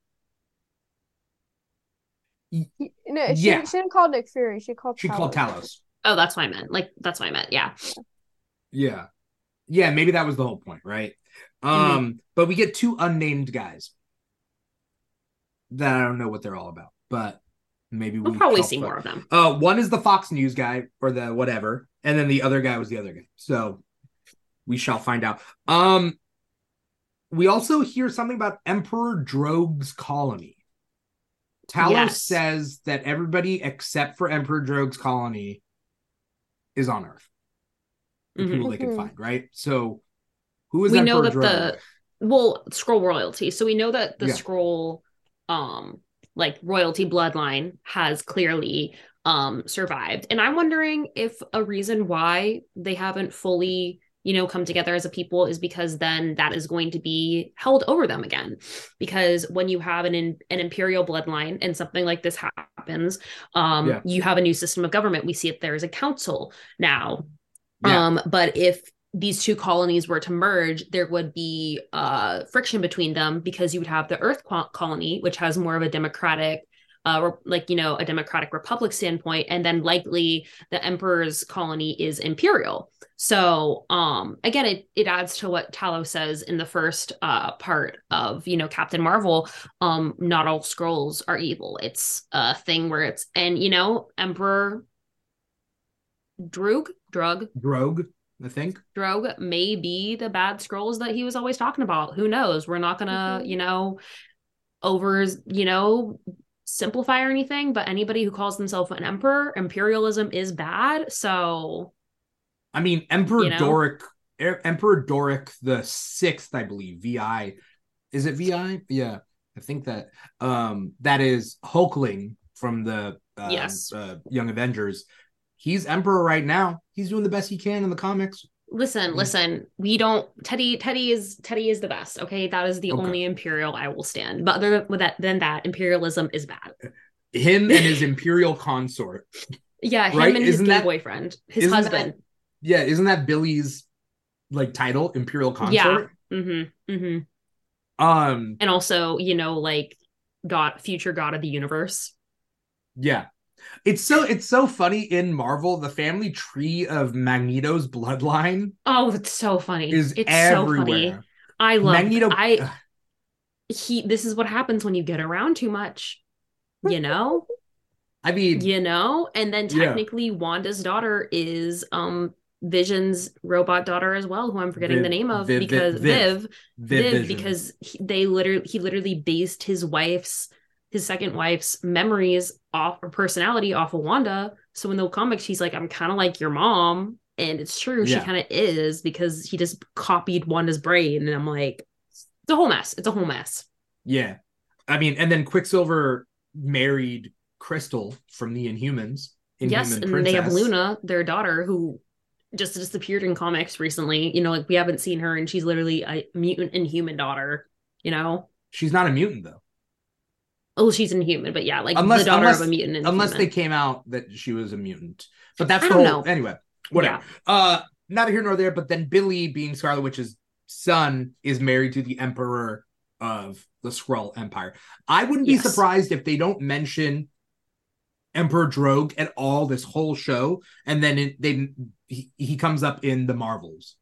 He- no, she, Yeah. she didn't call Nick Fury. She called She called Talos. Talos. Oh, that's what I meant. Like that's what I meant. Yeah. Yeah. Yeah, maybe that was the whole point, right? Um, but we get two unnamed guys that I don't know what they're all about, but maybe We'll we probably see more of them. Uh, one is the Fox News guy or the whatever, and then the other guy was the other guy. So we shall find out. Um, we also hear something about Emperor Droge's colony. Talos Yes. says that everybody except for Emperor Droge's colony is on Earth. The Mhm. people they can Mhm. find, right? So who is We Emperor know that Droge? the well Skrull royalty. So we know that the Yeah. Skrull um like royalty bloodline has clearly um survived. And I'm wondering if a reason why they haven't fully you know come together as a people is because then that is going to be held over them again because when you have an in, an imperial bloodline and something like this happens um Yeah. you have a new system of government we see it there is a council now Yeah. um, but if these two colonies were to merge, there would be uh, friction between them because you would have the Earth colony, which has more of a democratic, uh, like you know, a democratic republic standpoint, and then likely the Emperor's colony is imperial. So um, again, it it adds to what Talos says in the first uh, part of you know Captain Marvel. Um, not all Skrulls are evil. It's a thing where it's and you know Emperor Droog Drug Droge, I think. Drogue may be the bad Skrulls that he was always talking about. Who knows? We're not gonna, Mhm. you know, over, you know, simplify or anything, but anybody who calls themselves an emperor, imperialism is bad. So I mean, Emperor You know? Doric, Er- Emperor Doric the sixth, I believe. Vi, is it Vi? Yeah, I think that. Um, that is Hulkling from the uh, Yes. uh, Young Avengers. He's Emperor right now. He's doing the best he can in the comics. listen, Mm. listen, we don't Teddy Teddy is Teddy is the best. Okay. That is the Okay. only imperial I will stand. But other than that than that, imperialism is bad. Him and his [laughs] Imperial consort. Yeah, him Right? and his Isn't gay that- boyfriend, his husband. Yeah, isn't that Billy's like title, Imperial consort? Yeah. Mm-hmm. Mm-hmm. Um, And also, you know, like God future God of the universe. yeah. It's so it's so funny in Marvel, the family tree of Magneto's bloodline Oh, it's so funny. is it's so funny. I love Magneto I he this is what happens when you get around too much. You [laughs] know? I mean, you know? And then Yeah. technically Wanda's daughter is um Vision's robot daughter as well, who I'm forgetting Viv- the name of Viv- Viv- because Viv. Viv, Viv Viv, because he, they literally he literally based his wife's his second wife's memories off or personality off of Wanda. So in the comics, she's like, I'm kind of like your mom. And it's true, Yeah. she kind of is because he just copied Wanda's brain. And I'm like, it's a whole mess. It's a whole mess. yeah. I mean, and then Quicksilver married Crystal from the Inhumans. yes, Inhuman and they have. Luna, their daughter, who just disappeared in comics recently. You know, like we haven't seen her, and she's literally a mutant inhuman daughter. You know, She's not a mutant though, oh, she's inhuman, but yeah, like Unless- the daughter unless- of a mutant. Unless they came out that she was a mutant. But that's I the don't whole know. anyway. Whatever. Uh, neither here nor there. But then Billy, being Scarlet Witch's son, is married to the Emperor of the Skrull Empire. I wouldn't be surprised if they don't mention Emperor Drogue at all this whole show, and then it, they he, he comes up in the Marvels.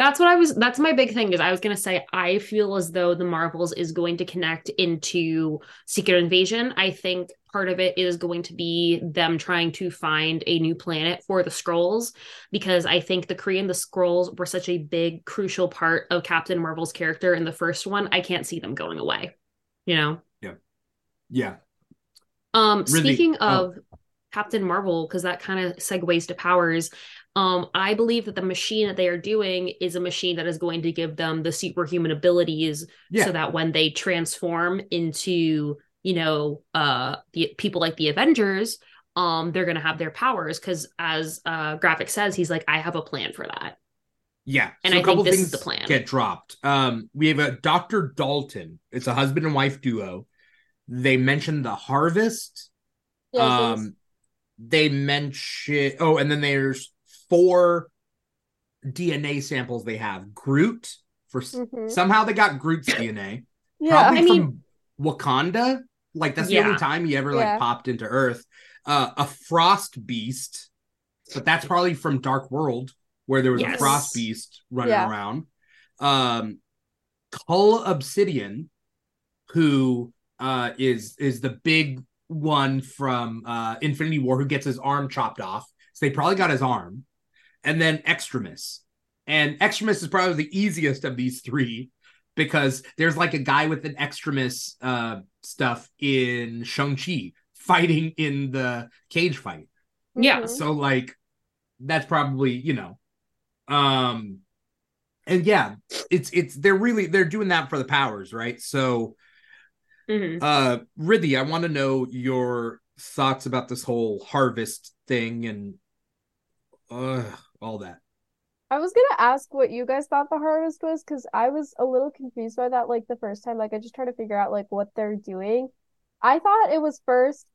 That's what I was. That's my big thing. Is I was gonna say I feel as though the Marvels is going to connect into Secret Invasion. I think part of it is going to be them trying to find a new planet for the Skrulls because I think the Kree and the Skrulls were such a big, crucial part of Captain Marvel's character in the first one. I can't see them going away. You know. Yeah, Yeah. Um, speaking oh. of Captain Marvel, because that kind of segues to powers. Um, I believe that the machine that they are doing is a machine that is going to give them the superhuman abilities, Yeah. so that when they transform into, you know, uh, the people like the Avengers, um, they're gonna have their powers. Because as uh, Gravik says, he's like, I have a plan for that. yeah. And so I a couple think this things is the plan. get dropped. Um, we have a Doctor Dalton. It's a husband and wife duo. They mentioned the harvest. Yes, yes. um they mention oh and then there's four dna samples they have groot for s Mhm. somehow they got groot's [coughs] dna yeah. probably I mean- from wakanda like that's the only time he ever like popped into earth uh a frost beast but that's probably from dark world where there was a frost beast running Yeah. around um cull obsidian who uh is is the big one from uh Infinity War who gets his arm chopped off. So they probably got his arm. And then Extremis. And Extremis is probably the easiest of these three because there's like a guy with an Extremis uh stuff in Shang-Chi fighting in the cage fight. Yeah. Mhm. So like that's probably, you know. Um and yeah, it's it's they're really they're doing that for the powers, right? So Mhm. uh Riddhi, I want to know your thoughts about this whole harvest thing and uh all that. I was gonna ask what you guys thought the harvest was because I was a little confused by that like the first time. Like I just tried to figure out like what they're doing. I thought it was first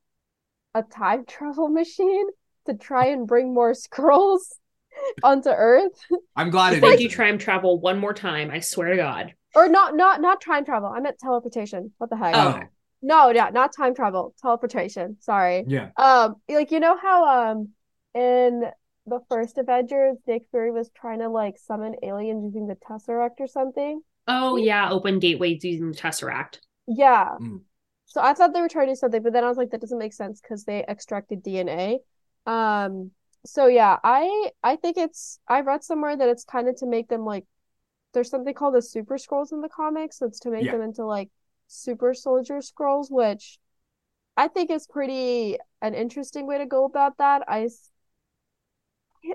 a time [laughs] travel machine to try and bring more [laughs] Skrulls onto Earth. I'm glad If it they do isn't. time travel one more time, I swear to God. Or not not not time travel. I meant teleportation. What the heck? Oh. No, yeah, not time travel. Teleportation. Sorry. Yeah. Um, like you know how um in the first Avengers, Nick Fury was trying to like summon aliens using the Tesseract or something. Oh yeah, open gateways using the Tesseract. Yeah. Mm. So I thought they were trying to do something, but then I was like, that doesn't make sense because they extracted DNA. Um, so yeah, I I think it's I read somewhere that it's kind of to make them like there's something called the super Skrulls in the comics, so it's to make Yeah. them into like super soldier Skrulls, which I think is pretty an interesting way to go about that. I s-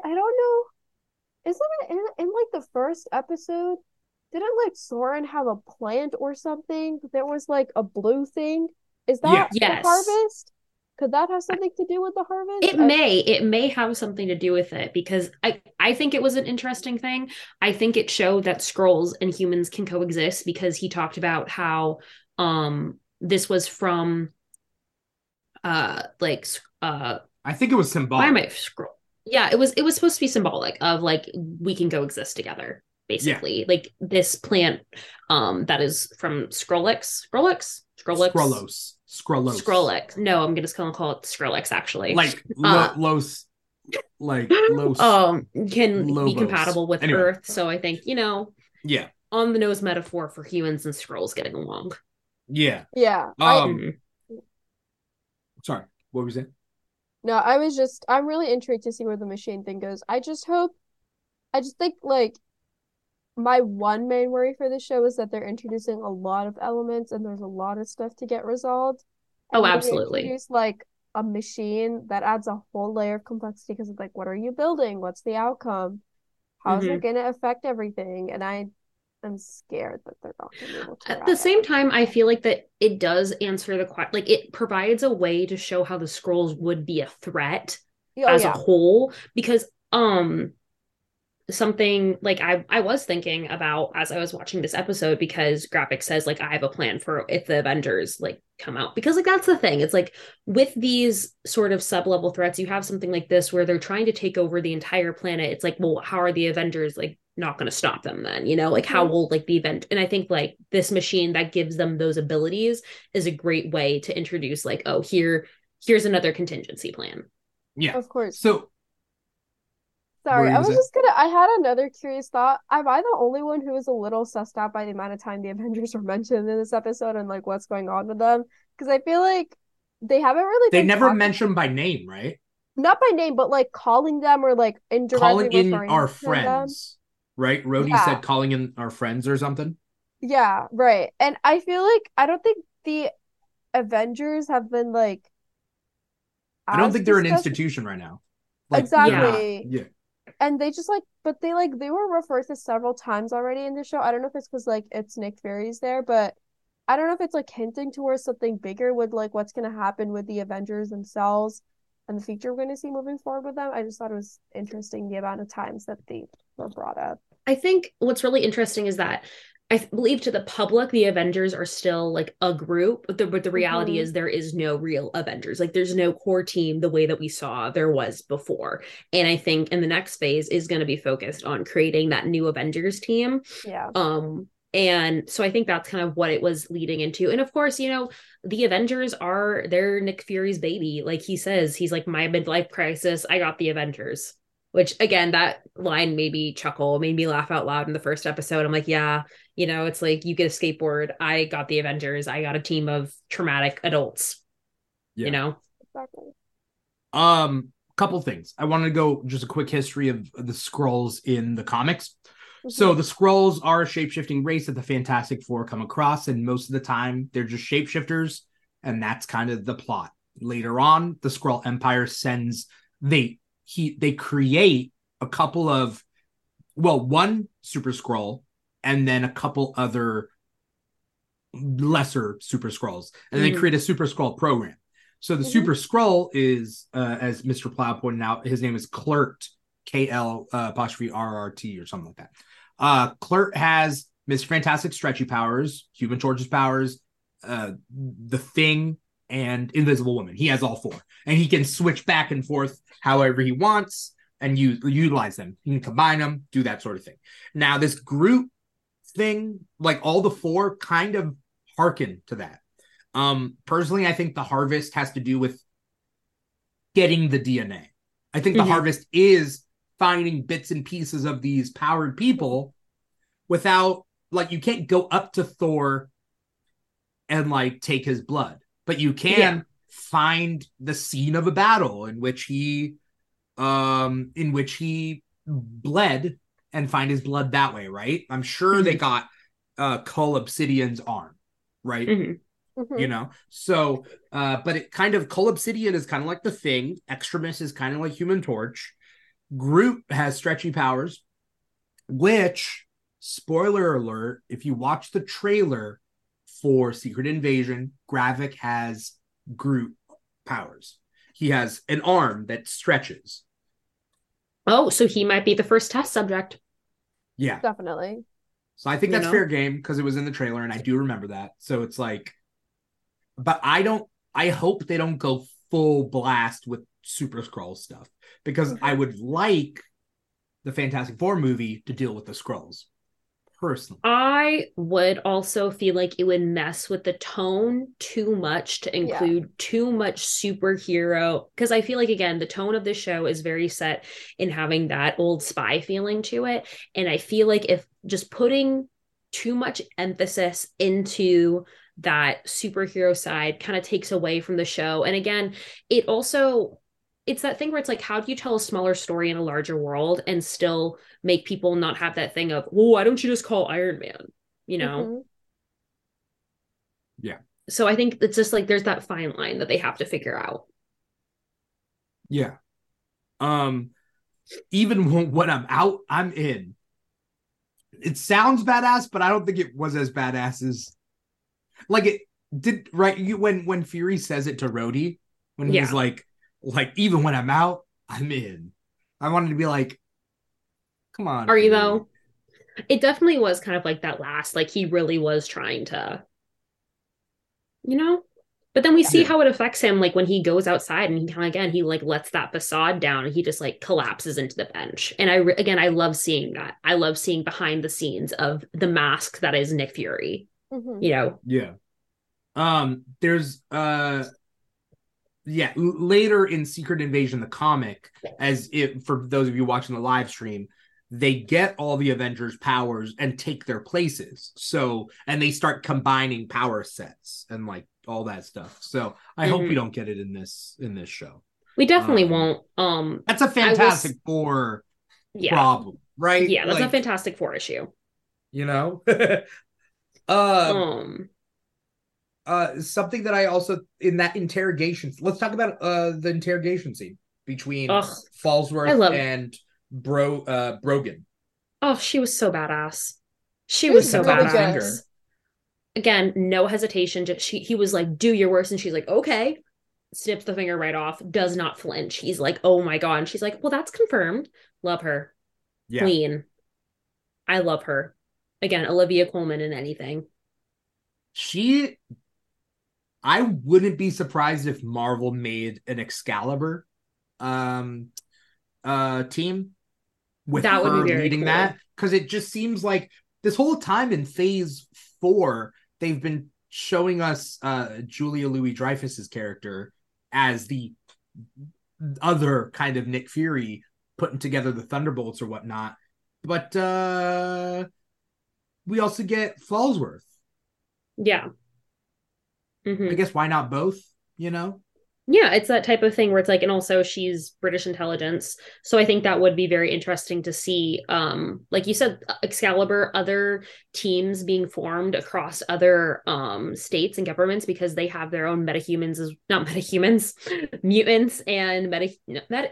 I don't know. Isn't it in, in like the first episode? Didn't like Soren have a plant or something? There was like a blue thing. Is that the Yes. harvest? Could that have something to do with the harvest? It I- may, it may have something to do with it because I, I think it was an interesting thing. I think it showed that Skrulls and humans can coexist because he talked about how um this was from uh like uh I think it was why symbolic. am I Skrull? Yeah, it was it was supposed to be symbolic of like we can coexist together, basically. Like this plant um that is from Skrillex. Skrillex? Skrillex? Skrullos. Skrullos. Skrillex. No, I'm gonna just gonna call it Skrillex actually. Like lo- Uh, los like los [laughs] um can Lobos. be compatible with Anyway. Earth. So I think, you know, yeah. on the nose metaphor for humans and Skrulls getting along. Yeah. Yeah. Um Mhm. sorry. What was it? No, I was just I'm really intrigued to see where the machine thing goes. I just hope I just think like my one main worry for this show is that they're introducing a lot of elements and there's a lot of stuff to get resolved. Oh, And you absolutely. Introduce like a machine that adds a whole layer of complexity because it's like, what are you building? What's the outcome? How's Mm-hmm. it going to affect everything? And I am scared that they're not going to be able to At the same up. time, I feel like that it does answer the question. Like it provides a way to show how the Skrulls would be a threat Oh, as yeah. a whole because um something like I I was thinking about as I was watching this episode because Gravik says like I have a plan for if the Avengers like come out because like that's the thing it's like with these sort of sub level threats you have something like this where they're trying to take over the entire planet it's like well how are the Avengers like not going to stop them then you know like how will like the event and I think like this machine that gives them those abilities is a great way to introduce like oh here here's another contingency plan Yeah. Of course. So Sorry, I was gonna just gonna. I had another curious thought. Am I the only one who was a little sussed out by the amount of time the Avengers [laughs] were mentioned in this episode and like what's going on with them? Because I feel like they haven't really they been never talking- mentioned by name, right? not by name, but like calling them or like indirectly calling in our to them. Right? Rhodey Yeah. said calling in our friends or something. Yeah, right. And I feel like I don't think the Avengers have been like. I don't think they're an institution right now. Like, Exactly. Yeah. And they just like, but they like they were referred to several times already in the show. I don't know if it's because like it's Nick Fury's there, but I don't know if it's like hinting towards something bigger with like what's gonna happen with the Avengers themselves and the future we're gonna see moving forward with them. I just thought it was interesting the amount of times that they were brought up. I think what's really interesting is that I th- believe to the public, the Avengers are still like a group, but the, but the reality Mhm. is there is no real Avengers. Like there's no core team the way that we saw there was before. And I think in the next phase is going to be focused on creating that new Avengers team. Yeah. Um, and so I think that's kind of what it was leading into. And of course, you know, the Avengers are they're Nick Fury's baby. Like he says, he's like my midlife crisis. I got the Avengers. Which again, that line made me chuckle, made me laugh out loud in the first episode. I'm like, yeah, you know, it's like you get a skateboard. I got the Avengers. I got a team of traumatic adults. Yeah. You know? Exactly. Um, couple things. I want to go just a quick history of the Skrulls in the comics. So Mhm. the Skrulls are a shape-shifting race that the Fantastic Four come across, and most of the time they're just shapeshifters, and that's kind of the plot. Later on, the Skrull Empire sends they he they create a couple of well, one Super Skrull and then a couple other lesser Super Skrulls, and they Mhm. create a Super Skrull program. So the Mhm. Super Skrull is, uh, as Mr. Plow pointed out, his name is Kl'rt, K L uh, apostrophe R R T or something like that. Uh, Kl'rt has Mr. Fantastic stretchy powers, Human Torch's powers, uh, the Thing, and Invisible Woman. He has all four, and he can switch back and forth however he wants and use utilize them. He can combine them, do that sort of thing. Now, this group thing, like all the four, kind of harken to that. Um, personally, I think the harvest has to do with getting the DNA. I think the Mhm. harvest is finding bits and pieces of these powered people without like you can't go up to Thor and like take his blood, but you can Yeah. find the scene of a battle in which he um in which he bled and find his blood that way, right? I'm sure they got uh Cull Obsidian's arm, right? Mhm. Mhm. you know so uh but it kind of Cull Obsidian is kind of like the thing extremis is kind of like human torch groot has stretchy powers which spoiler alert if you watch the trailer for secret invasion gravik has groot powers he has an arm that stretches Oh, so he might be the first test subject. yeah Definitely. So I think You that's know? fair game because it was in the trailer and I do remember that. So it's like, but I don't, I hope they don't go full blast with Super Skrull stuff because I mm-hmm. would like the Fantastic Four movie to deal with the Skrulls personally. I would also feel like it would mess with the tone too much to include too much superhero. Because I feel like, again, the tone of this show is very set in having that old spy feeling to it. And I feel like if just putting too much emphasis into that superhero side kind of takes away from the show. And again, it also it's that thing where it's like how do you tell a smaller story in a larger world and still make people not have that thing of well why don't you just call iron man you know Mhm. so i think it's just like there's that fine line that they have to figure out Yeah. Um, even when, when I'm out, I'm in. It sounds badass, but I don't think it was as badass as like it did. Right? You when when Fury says it to Rhodey, when he's Yeah. like, like even when I'm out, I'm in. I wanted to be like, come on. are you though it definitely was kind of like that last like he really was trying to you know but then we see Yeah. how it affects him like when he goes outside and he kind of again he like lets that facade down and he just like collapses into the bench and i re- again i love seeing that i love seeing behind the scenes of the mask that is nick fury Mhm. you know Yeah. Um, there's uh yeah, later in Secret Invasion the comic, as it for those of you watching the live stream, they get all the Avengers powers and take their places. So and they start combining power sets and like all that stuff. So I hope we Mhm. don't get it in this in this show. we definitely Um, won't um That's a fantastic four yeah problem, right? yeah that's a fantastic four issue you know. [laughs] um um uh something that I also in that interrogation let's talk about uh the interrogation scene between Ugh. Falsworth and Bro uh Brogan. oh she was so badass. She She was was so badass. good. again no hesitation just she he was like do your worst and she's like okay. Snips the finger right off does not flinch. He's like oh my god. And she's like well that's confirmed. Love her. Yeah. queen. I love her. Again olivia colman in anything. She I wouldn't be surprised if Marvel made an Excalibur um uh team with That would be very leading cool. that because it just seems like this whole time in phase four they've been showing us uh Julia Louis Dreyfus's character as the other kind of Nick Fury putting together the Thunderbolts or whatnot. But uh we also get Falsworth. yeah Mhm. I guess why not both? You know? Yeah, it's that type of thing where it's like, and also she's British intelligence. So I think that would be very interesting to see. Um, like you said, Excalibur, other teams being formed across other um states and governments because they have their own metahumans as not [laughs] metahumans, mutants and meta meta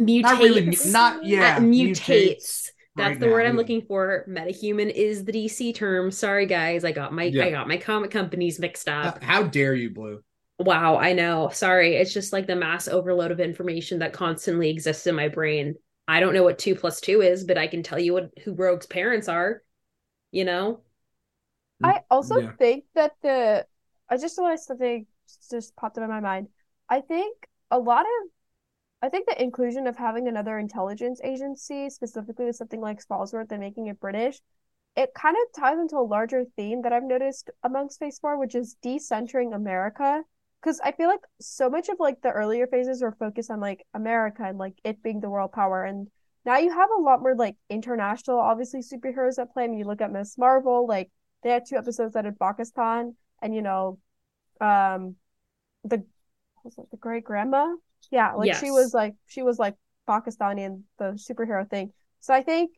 mutates. Not really, not yeah, uh, mutates. That's right the word I'm yeah. looking for. Metahuman is the DC term. Sorry guys, I got my Yeah. I got my comic companies mixed up. How, how dare you, Blu? Wow, I know. Sorry. It's just like the mass overload of information that constantly exists in my brain. I don't know what two plus two is, but I can tell you what who Rogue's parents are. You know? Mm, I also Yeah. think that the I just realized something just popped up in my mind. I think a lot of I think the inclusion of having another intelligence agency, specifically with something like Falsworth and making it British, it kind of ties into a larger theme that I've noticed amongst Phase 4, which is decentering America. Because I feel like so much of like the earlier phases were focused on like America and like it being the world power. And now you have a lot more like international, obviously, superheroes that play. I mean, you look at Ms. Marvel, like they had two episodes that in Pakistan, and you know, um, the was it the great grandma? Yeah, like she was like she was like Pakistani and the superhero thing. So I think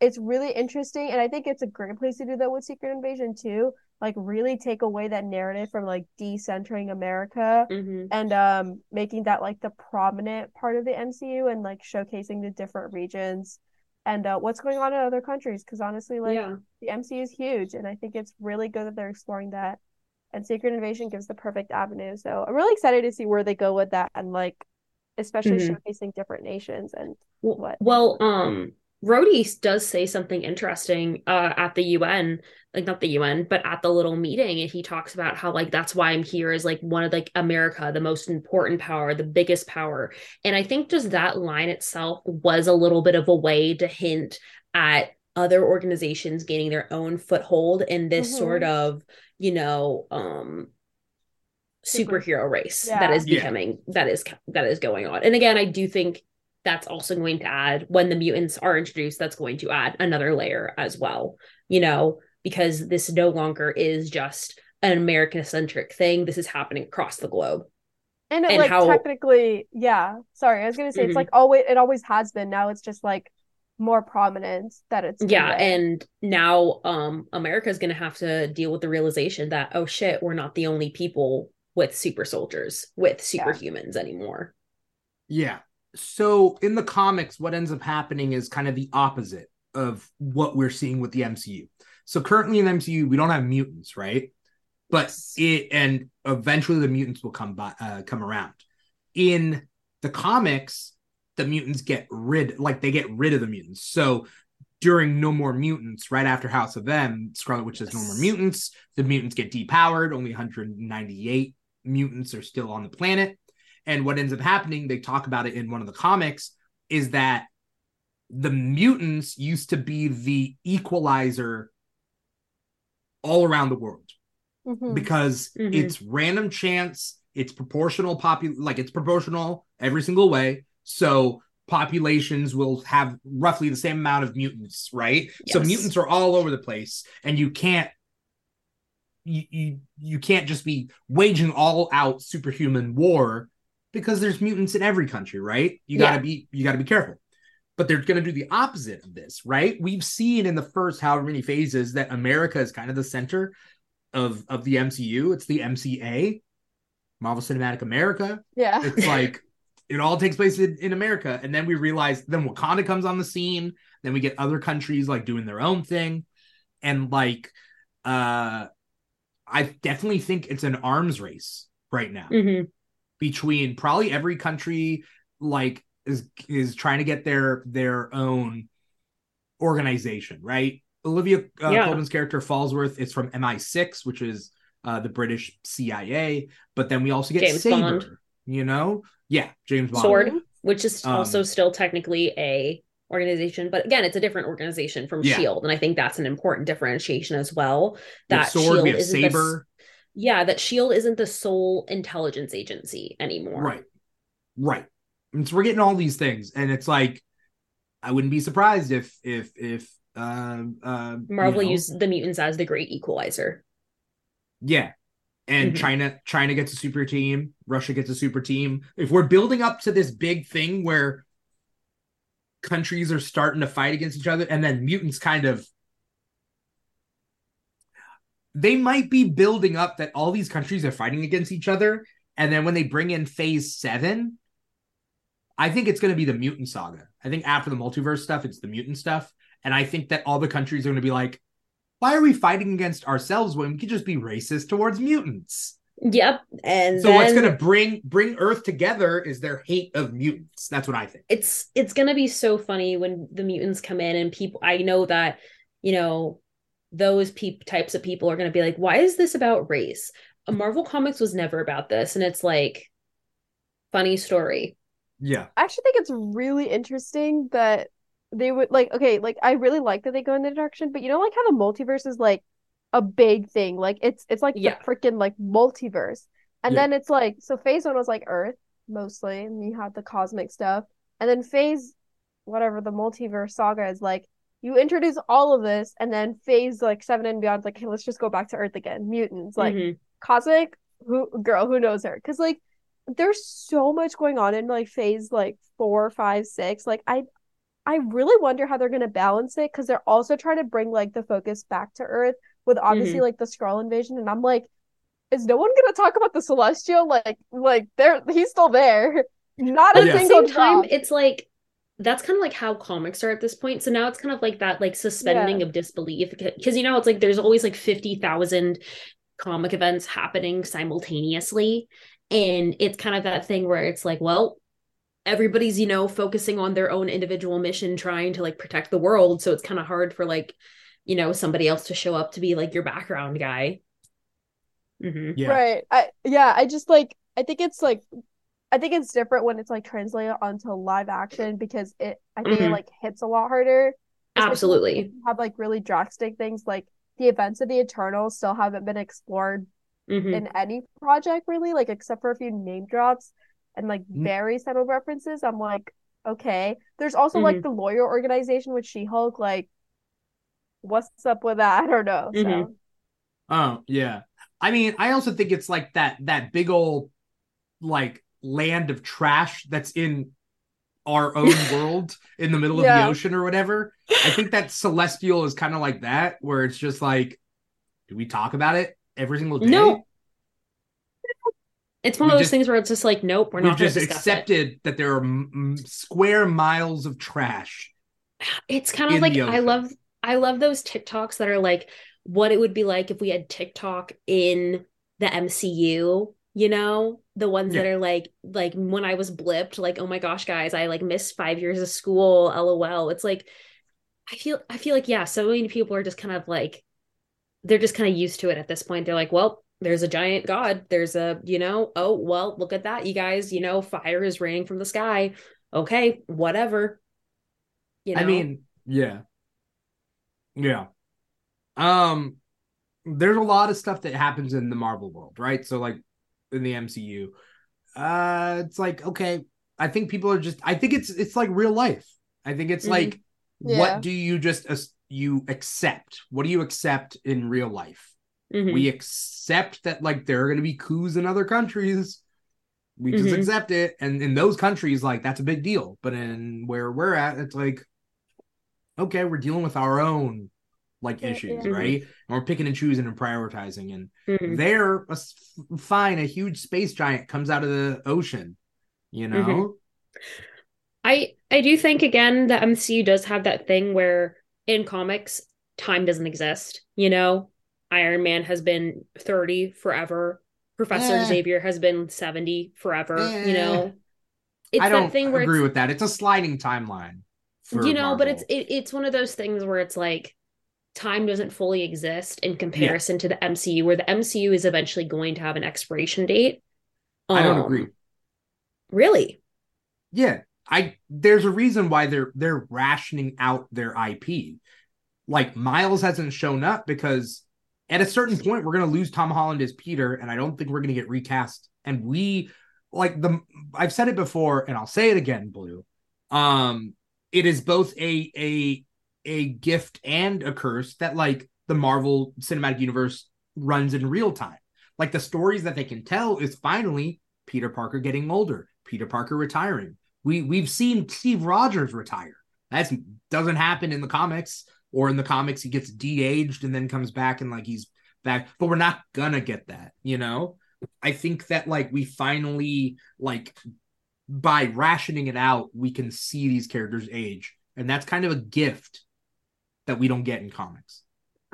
it's really interesting, and I think it's a great place to do that with Secret Invasion too. Like really take away that narrative from like decentering America hmm and um making that like the prominent part of the MCU and like showcasing the different regions and uh, what's going on in other countries. Because honestly, like yeah. the MCU is huge, and I think it's really good that they're exploring that. And Secret Invasion gives the perfect avenue. So I'm really excited to see where they go with that, and like especially Mhm. showcasing different nations. And What? well, um, Rhodey does say something interesting uh at the UN, like not the UN, but at the little meeting, and he talks about how like that's why I'm here is like one of like America, the most important power, the biggest power. And I think just that line itself was a little bit of a way to hint at other organizations gaining their own foothold in this Mhm. sort of, you know, um Super- superhero race Yeah. that is Yeah. becoming that is that is going on. And again, I do think that's also going to add when the mutants are introduced that's going to add another layer as well you know because this no longer is just an american centric thing this is happening across the globe and it And like how- technically, yeah. Sorry, I was gonna say Mhm. it's like always it always has been. Now it's just like more prominent that it's yeah there. and now um america's going to have to deal with the realization that oh shit we're not the only people with super soldiers with Yeah. superhumans anymore Yeah. So in the comics, what ends up happening is kind of the opposite of what we're seeing with the MCU. So currently in the MCU, we don't have mutants, right? But Yes. it and eventually the mutants will come by uh, come around. In the comics, the mutants get rid like they get rid of the mutants. So during No More Mutants, right after House of M, Scarlet Witch says No More Mutants, the mutants get depowered. Only 198 mutants are still on the planet. And what ends up happening, they talk about it in one of the comics, is that the mutants used to be the equalizer all around the world Mhm. because Mhm. it's random chance, it's proportional popu like it's proportional every single way. So populations will have roughly the same amount of mutants, right? So mutants are all over the place, and you can't you, you you can't just be waging all out superhuman war because there's mutants in every country, right? You gotta be you gotta be careful. But they're gonna do the opposite of this, right? We've seen in the first however many phases that America is kind of the center of of the MCU. It's the MCA, Marvel Cinematic America. yeah. It's like it all takes place in, in America, and then we realize then Wakanda comes on the scene. Then we get other countries like doing their own thing, and like uh, I definitely think it's an arms race right now Mhm. between probably every country like is is trying to get their their own organization right olivia uh, Yeah. colman's character Falsworth is from mi6 which is uh the british cia but then we also get James saber Bond. you know yeah james bond Sword. Which is Um, also still technically a organization but again it's a different organization from Yeah. shield and i think that's an important differentiation as well we that sword shield we have isn't the saber yeah that shield isn't the sole intelligence agency anymore right right and so we're getting all these things and it's like i wouldn't be surprised if if if um uh, marvel you know, used the mutants as the great equalizer Yeah. And Mhm. China China gets a super team, Russia gets a super team. If we're building up to this big thing where countries are starting to fight against each other and then mutants kind of they might be building up that all these countries are fighting against each other and then when they bring in phase 7 I think it's going to be the mutant saga. I think after the multiverse stuff it's the mutant stuff and I think that all the countries are going to be like why are we fighting against ourselves when we could just be racist towards mutants? Yep. And So what's going to bring bring Earth together is their hate of mutants. That's what I think. it's it's gonna be so funny when the mutants come in and people I know that, you know, those peop types of people are gonna be like, why is this about race? A Marvel Comics was never about this. And it's like funny story. Yeah. I actually think it's really interesting that they would like okay, like I really like that they go in the direction, but you know like how the multiverse is like a big thing. Like it's it's like Yeah. the freaking like multiverse. And Yeah. then it's like so phase one was like Earth mostly, and you had the cosmic stuff. And then phase whatever the multiverse saga is like you introduce all of this and then phase like seven and beyond like hey let's just go back to earth again mutants like Mhm. cosmic who girl who knows her because like there's so much going on in like phase like four five six like i i really wonder how they're going to balance it because they're also trying to bring like the focus back to earth with obviously mm-hmm. like the Skrull invasion and i'm like is no one going to talk about the celestial? Like like there he's still there. [laughs] Not But a at the single same time, drop. it's like that's kind of like how comics are at this point. So now it's kind of like that like suspending of disbelief because you know it's like there's always like 50,000 comic events happening simultaneously and it's kind of that thing where it's like well everybody's you know focusing on their own individual mission trying to like protect the world so it's kind of hard for like you know somebody else to show up to be like your background guy hmm Yeah. Right. I yeah, I just like I think it's like I think it's different when it's like translated onto live action because it I think it Mhm. like hits a lot harder. absolutely you have like really drastic things like the events of the Eternals still haven't been explored hmm in any project really, like except for a few name drops and like Mm. very subtle references. I'm like, okay. There's also like the lawyer organization with She-Hulk, like what's up with that? [laughs] I don't know. So Mhm. Oh, yeah. I mean, I also think it's like that that big old like land of trash that's in our own [laughs] world in the middle of Yeah. the ocean or whatever. I think that celestial is kind of like that, where it's just like, do we talk about it every single day? No, it's one We of those just- things where it's just like nope we're not just discuss it accepted that there are m- square miles of trash. it's kind of like I love I love those TikToks that are like what it would be like if we had TikTok in the MCU, you know? The ones that are like like when I was blipped, like, oh my gosh, guys, I like missed five years of school, lol. It's like I feel I feel like, yeah, so many people are just kind of like they're just kind of used to it at this point. They're like, well, there's a giant god. There's a, you know, oh well, look at that, you guys, you know, fire is raining from the sky. Okay, whatever. You know? I mean, yeah. Yeah. Um there's a lot of stuff that happens in the Marvel world, right? So like in the MCU. Uh it's like okay, I think people are just I think it's it's like real life. I think it's Mhm. like Yeah. what do you just as- you accept? What do you accept in real life? Mhm. We accept that like there are going to be coups in other countries. We just Mhm. accept it, and in those countries, like that's a big deal. But in where we're at, it's like, okay, we're dealing with our own like issues, yeah. right? And we're picking and choosing and prioritizing. And Mhm. there, a fine, a huge space giant comes out of the ocean. You know, Mhm. I I do think again the MCU does have that thing where in comics time doesn't exist. You know, Iron Man has been 30 forever. Professor Eh. Xavier has been 70 forever, Eh. you know. It's I that don't thing where agree with that. It's a sliding timeline. You know, but it's it, it's one of those things where it's like time doesn't fully exist in comparison to the MCU where the MCU is eventually going to have an expiration date. I don't Um, agree. Really? Yeah, I there's a reason why they're they're rationing out their IP. Like Miles hasn't shown up because at a certain point we're gonna lose Tom Holland as Peter, and I don't think we're gonna get recast. And we like the I've said it before, and I'll say it again, Blu. Um, it is both a a a gift and a curse that like the Marvel Cinematic Universe runs in real time. Like the stories that they can tell is finally Peter Parker getting older, Peter Parker retiring. We we've seen Steve Rogers retire. That doesn't happen in the comics, or in the comics he gets de-aged and then comes back and like he's back. But we're not gonna get that, you know. I think that like we finally like by rationing it out, we can see these characters age, and that's kind of a gift that we don't get in comics.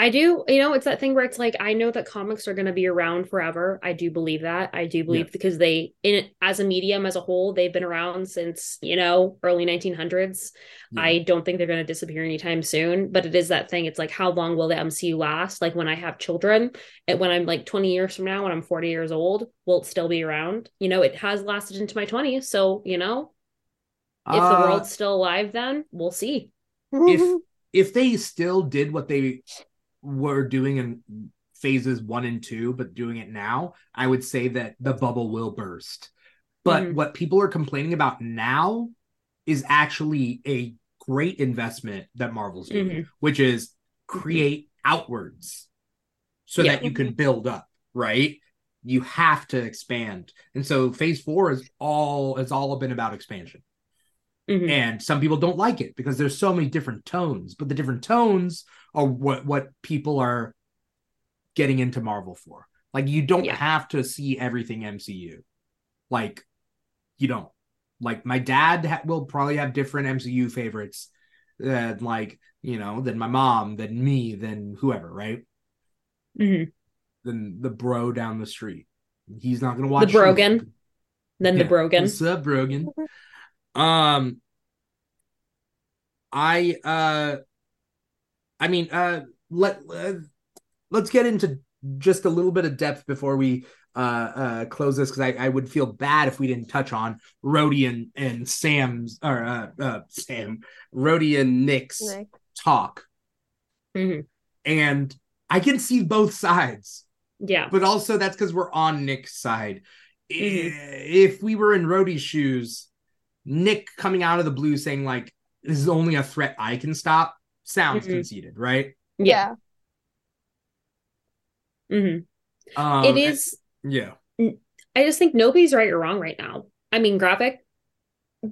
I do, you know, it's that thing where it's like I know that comics are going to be around forever. I do believe that. I do believe yeah. because they, in as a medium as a whole, they've been around since you know early 1900s. Yeah. I don't think they're going to disappear anytime soon. But it is that thing. It's like how long will the MCU last? Like when I have children, and when I'm like 20 years from now, when I'm 40 years old, will it still be around? You know, it has lasted into my 20s, so you know, if uh, the world's still alive, then we'll see. If [laughs] if they still did what they were doing in phases one and two, but doing it now, I would say that the bubble will burst. But mm-hmm. what people are complaining about now is actually a great investment that Marvel's doing, mm-hmm. which is create outwards so yeah. that you can build up, right? You have to expand. And so phase four is all has all been about expansion. Mm-hmm. And some people don't like it because there's so many different tones, but the different tones are what what people are getting into Marvel for. Like you don't yeah. have to see everything MCU. Like you don't. Like my dad ha- will probably have different MCU favorites than like, you know, than my mom, than me, than whoever, right? Mm-hmm. Than the bro down the street. He's not going to watch the Brogan. Then yeah. the Brogan. What's up, Brogan? Um, I uh, I mean, uh, let uh, let's get into just a little bit of depth before we uh, uh close this because I, I would feel bad if we didn't touch on Rhodey and, and Sam's or uh, uh Sam Rhodey and Nick's Nick. talk, mm-hmm. and I can see both sides. Yeah, but also that's because we're on Nick's side. Mm-hmm. If we were in Rhodey's shoes, Nick coming out of the blue saying like this is only a threat I can stop sounds mm-hmm. conceited, right? Yeah. Mm-hmm. Um, it is. Yeah. I just think nobody's right or wrong right now. I mean, Gravik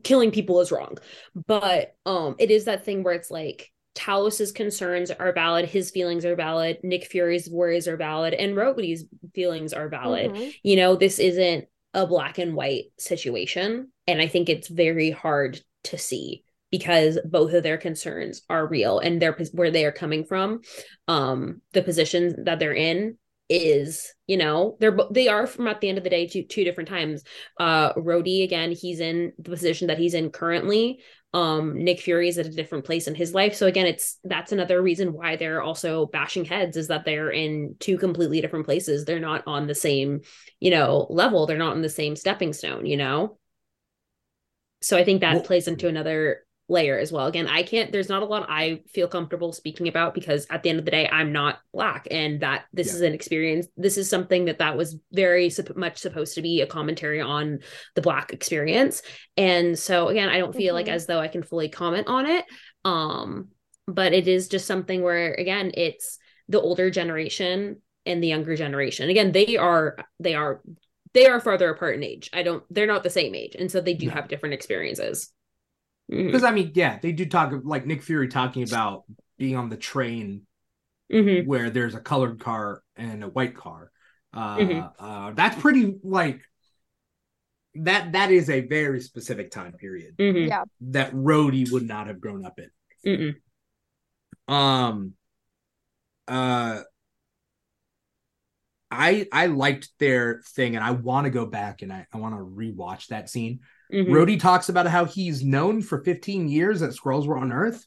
killing people is wrong, but um, it is that thing where it's like Talos's concerns are valid, his feelings are valid, Nick Fury's worries are valid, and Rhodey's feelings are valid. Mm-hmm. You know, this isn't a black and white situation. And I think it's very hard to see because both of their concerns are real and their where they are coming from um the positions that they're in is you know they're they are from at the end of the day two two different times. Uh Rhodey again he's in the position that he's in currently. Um Nick Fury is at a different place in his life. So again it's that's another reason why they're also bashing heads is that they're in two completely different places. They're not on the same you know level. They're not in the same stepping stone you know? So I think that well, plays into another layer as well. Again, I can't, there's not a lot I feel comfortable speaking about because at the end of the day, I'm not Black and that this yeah. is an experience. This is something that that was very much supposed to be a commentary on the Black experience. And so again, I don't feel mm-hmm. like as though I can fully comment on it. Um, but it is just something where again, it's the older generation and the younger generation. Again, they are, they are they are farther apart in age. I don't they're not the same age. And so they do have different experiences. Because mm-hmm. I mean, yeah, they do talk like Nick Fury talking about being on the train mm-hmm. where there's a colored car and a white car. Uh, mm-hmm. uh, that's pretty like that. That is a very specific time period. Mm-hmm. Yeah, that Rhodey would not have grown up in. Mm-mm. Um. Uh. I I liked their thing, and I want to go back and I, I want to rewatch that scene Mm-hmm. Rhodey talks about how he's known for 15 years that Skrulls were on Earth.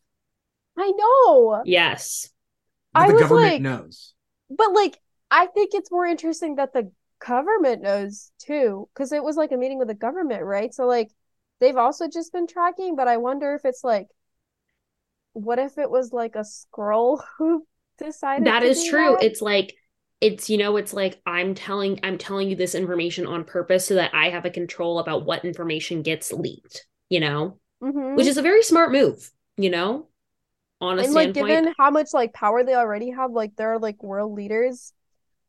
I know. Yes. But I the government like, knows. But like, I think it's more interesting that the government knows too, because it was like a meeting with the government, right? So like, they've also just been tracking, but I wonder if it's like, what if it was like a Skrull [laughs] who decided? That is true. That? It's like it's you know it's like i'm telling i'm telling you this information on purpose so that i have a control about what information gets leaked you know mm-hmm. which is a very smart move you know on a and, like given how much like power they already have like they're like world leaders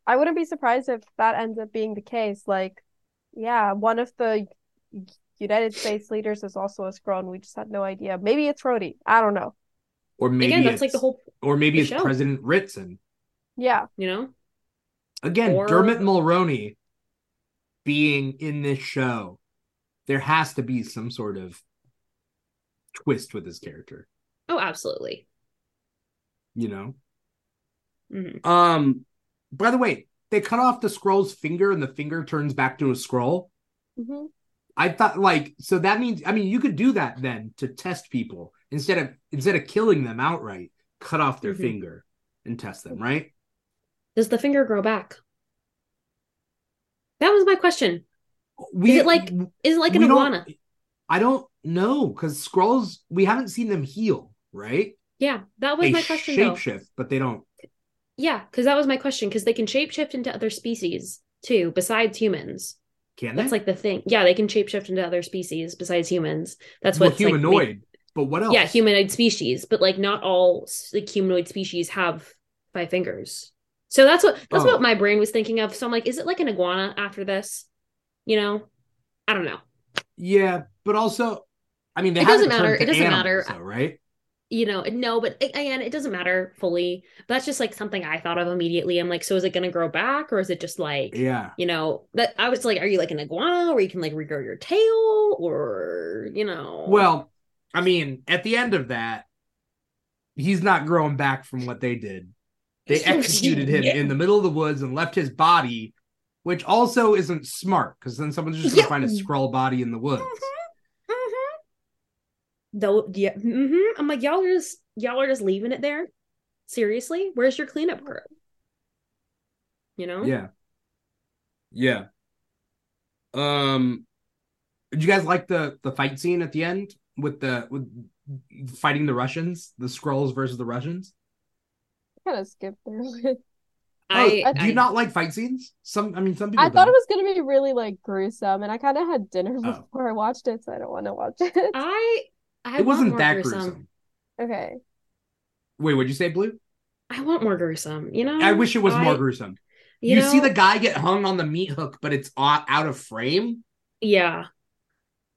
I wouldn't be surprised if that ends up being the case. Like, yeah, one of the United States leaders is also a Skrull, and we just had no idea. Maybe it's Rhodey. I don't know. Or maybe Again, that's it's, like the whole, or maybe the it's show. President Ritson. Yeah. you know? Again, Or- Dermot Mulroney being in this show, there has to be some sort of twist with his character, Oh, absolutely. you know? hmm Um, by the way, they cut off the Skrull's finger and the finger turns back to a scroll. hmm I thought like so that means I mean you could do that then to test people instead of instead of killing them outright, cut off their Mhm. finger and test them, right? Does the finger grow back? That was my question. We Is it like- Is it like an iguana? I don't know because Skrulls we haven't seen them heal, right? Yeah, that was They my question though. shapeshift, but they don't. Yeah, because that was my question. Because they can shapeshift into other species too, besides humans. Can That's like the thing. Yeah, they can shapeshift into other species besides humans. That's what well, what's like, humanoid. but what else? yeah, humanoid species, but like not all like humanoid species have five fingers. So that's what that's Oh. what my brain was thinking of. So I'm like, is it like an iguana after this? You know, I don't know. Yeah, but also, I mean, they It doesn't matter. It doesn't matter. though, right? You know, no, but again, it doesn't matter fully. But that's just like something I thought of immediately. I'm like, so is it going to grow back, or is it just like, Yeah. you know, that I was like, are you like an iguana, where you can like regrow your tail, or you know, Well, I mean, at the end of that, he's not growing back from what they did. They executed him Yeah. in the middle of the woods and left his body, which also isn't smart because then someone's just gonna Yeah. find a Skrull body in the woods. Mhm. Though, yeah, hmm I'm like, y'all are just y'all are just leaving it there. Seriously, where's your cleanup crew? You know? Yeah. Yeah. Um did you guys like the the fight scene at the end with the with fighting the Russians, the Skrulls versus the Russians? Kind of skipped through [laughs] it. Oh, I, oh, do you I- not like fight scenes? Some I mean some people I thought don't. it was gonna be really like gruesome, and I kind of had dinner Oh. before I watched it, so I don't want to watch it. [laughs] I I it wasn't that gruesome. gruesome. Okay. Wait, what'd you say, Blu? I want more gruesome. You know, I wish it was more gruesome. You, You, see the guy get hung on the meat hook, but it's out out of frame. Yeah,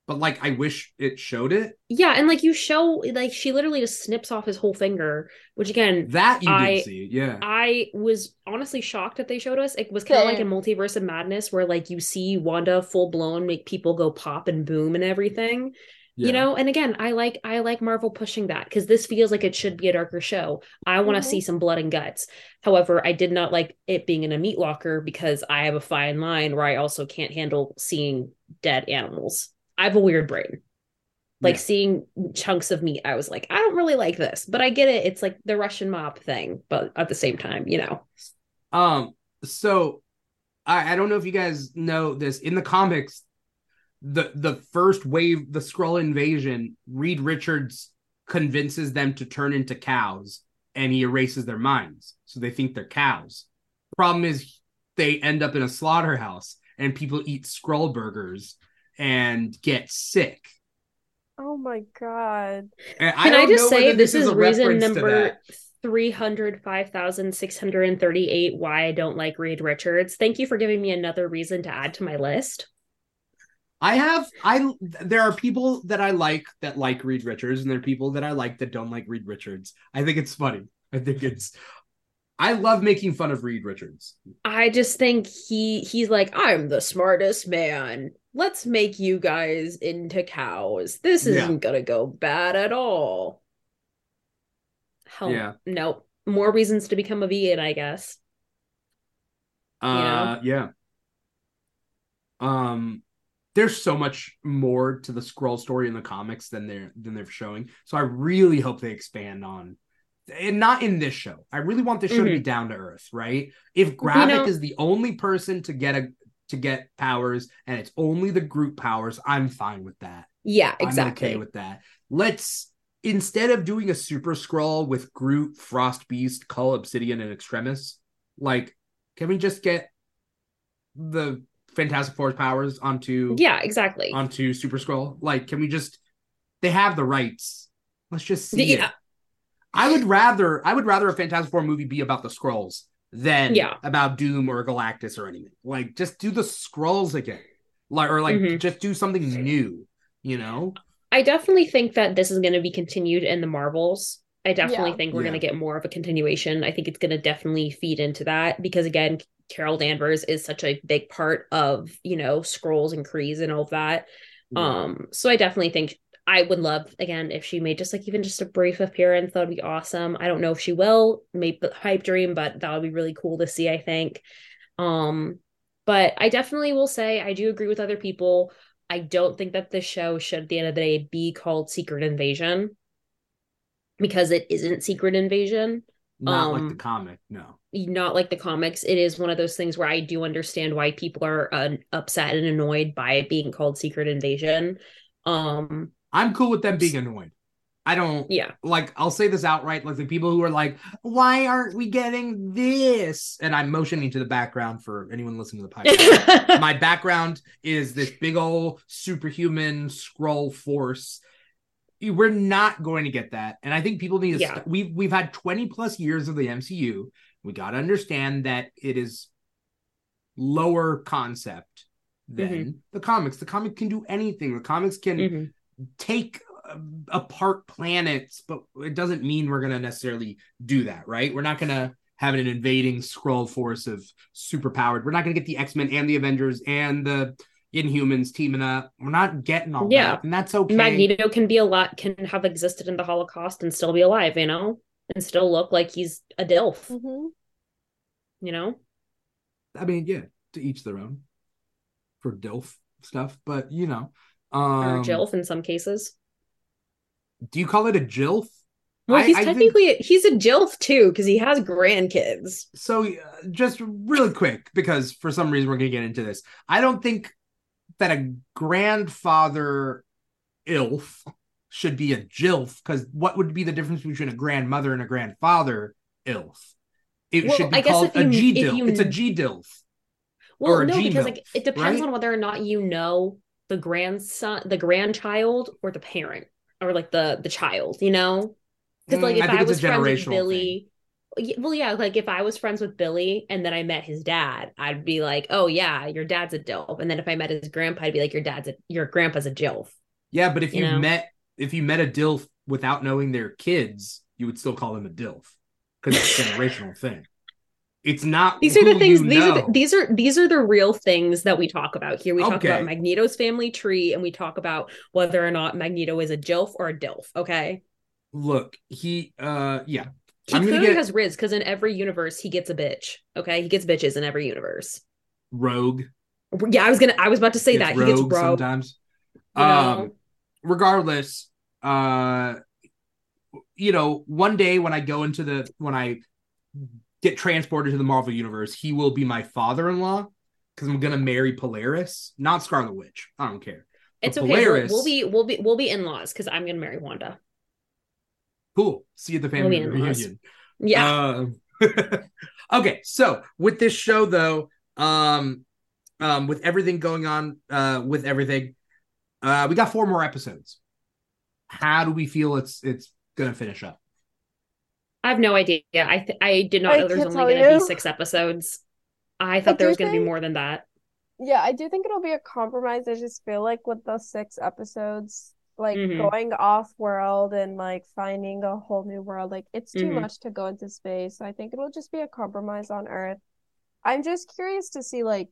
But like, I wish it showed it. yeah, and like you show, like she literally just snips off his whole finger, which again, That you I- did see, yeah. I was honestly shocked that they showed us. It was kind of like a multiverse of madness where like you see Wanda full blown make people go pop and boom and everything. yeah. You know, and again, I like I like Marvel pushing that because this feels like it should be a darker show. I want to Mhm. see some blood and guts. However, I did not like it being in a meat locker because I have a fine line where I also can't handle seeing dead animals. I have a weird brain. Like Yeah. seeing chunks of meat, I was like, I don't really like this, but I get it. It's like the Russian mob thing, but at the same time, you know. Um, so I, I don't know if you guys know this. In the comics, the the first wave, the Skrull invasion, Reed Richards convinces them to turn into cows and he erases their minds. So they think they're cows. Problem is they end up in a slaughterhouse and people eat Skrull burgers and get sick. Oh my god. And Can I, don't just know say whether this is a reason number that. 305,638 why I don't like Reed Richards. Thank you for giving me another reason to add to my list. I have I there are people that I like that like Reed Richards and there are people that I like that don't like Reed Richards. I think it's funny. I think it's I love making fun of Reed Richards. I just think he he's like I'm the smartest man. Let's make you guys into cows. This isn't going to go bad at all. Hell, Yeah. Nope. More reasons to become a vegan, I guess. Uh yeah. Um there's so much more to the Skrull story in the comics than they're than they're showing. So I really hope they expand on and not in this show. I really want this show to be down to earth, right? If Gravik know- is the only person to get a to get powers and it's only the group powers, I'm fine with that. Yeah, I'm exactly. okay with that. Let's instead of doing a super Skrull with Groot, Frost Beast, Cull, Obsidian, and Extremis, like, can we just get the Fantastic Four's powers onto yeah, exactly. onto Super Skrull? Like, can we just they have the rights. Let's just see Yeah. it. I would rather I would rather a Fantastic Four movie be about the Skrulls than Yeah. about Doom or Galactus or anything. Like just do the Skrulls again. Like or like Mhm. just do something new, you know? I definitely think that this is going to be continued in the Marvels. I definitely Yeah. think we're Yeah. going to get more of a continuation. I think it's going to definitely feed into that because again, Carol Danvers is such a big part of, you know, Skrulls and Krees and all of that. Um, so I definitely think I would love again if she made just like even just a brief appearance, that would be awesome. I don't know if she will, maybe hype dream, but that would be really cool to see, I think. Um, but I definitely will say I do agree with other people. I don't think that this show should at the end of the day be called Secret Invasion because it isn't Secret Invasion not like um, the comic, no. not like the comics it is one of those things where i do understand why people are uh, upset and annoyed by it being called secret invasion um I'm cool with them being annoyed. I don't yeah like I'll say this outright, like the people who are like, why aren't we getting this? And I'm motioning to the background for anyone listening to the [laughs] podcast. my background is this big old superhuman Skrull force. We're not going to get that, and I think people need to. Yeah. st- we've we've had twenty plus years of the MCU. We got to understand that it is lower concept than Mm-hmm. the comics. The comic can do anything. The comics can Mhm. Take uh, apart planets, but it doesn't mean we're going to necessarily do that, right? We're not going to have an invading Skrull force of superpowered. We're not going to get the X Men and the Avengers and the Inhumans teaming up. We're not getting all Yeah. that, and that's okay. magneto can be a lot can have existed in the holocaust and still be alive you know and still look like he's a dilf hmm you know I mean, yeah, to each their own for Dilf stuff, but you know, um, or jilf in some cases Do you call it a Jilf? well I- he's I think- technically he's a jilf too because he has grandkids So, uh, just really quick, because for some reason we're going to get into this. I don't think that a grandfather ilf should be a jilf, because what would be the difference between a grandmother and a grandfather ilf? It Well, should be called if a you- G dilf. you- It's a G dilf. Well, no, because like it depends right? on whether or not you know the grandson, the grandchild, or the parent, or like the the child. You know, because like Mm, if I I, think it's a was friends with Billy, y- well, yeah, like if I was friends with Billy and then I met his dad, I'd be like, oh yeah, your dad's a dilf. And then if I met his grandpa, I'd be like, your dad's a your grandpa's a jilf. Yeah, but if You you know? met if you met a dilf without knowing their kids, you would still call them a dilf because it's a generational thing. It's not. These are the things. These are the, these are these are the real things that we talk about here. We talk Okay. about Magneto's family tree, and we talk about whether or not Magneto is a jilf or a dilf. Okay. Look, he. uh Yeah, He I'm clearly get- has Riz because in every universe he gets a bitch. Okay, he gets bitches in every universe. rogue. Yeah, I was gonna. I was about to say gets that he gets rogue. sometimes. You know? Um, regardless, uh, you know, one day when I go into the when I get transported to the Marvel universe, he will be my father-in-law because I'm gonna marry Polaris, not Scarlet Witch. I don't care. it's but okay. We'll, Polaris- we'll be we'll be we'll be in laws because I'm gonna marry Wanda. Cool. See you at the family We'll reunion. Yeah, Um, [laughs] okay, so with this show though, um, um, with everything going on, uh, with everything, uh, we got four more episodes. How do we feel it's it's gonna finish up? I have no idea. I th- I did not I know there was only gonna be six episodes. I thought I there was gonna be more than that. Yeah, I do think it'll be a compromise. I just feel like with the six episodes, like Mhm. going off world and like finding a whole new world, like it's too Mhm. much to go into space. So I think it'll just be a compromise on Earth. I'm just curious to see like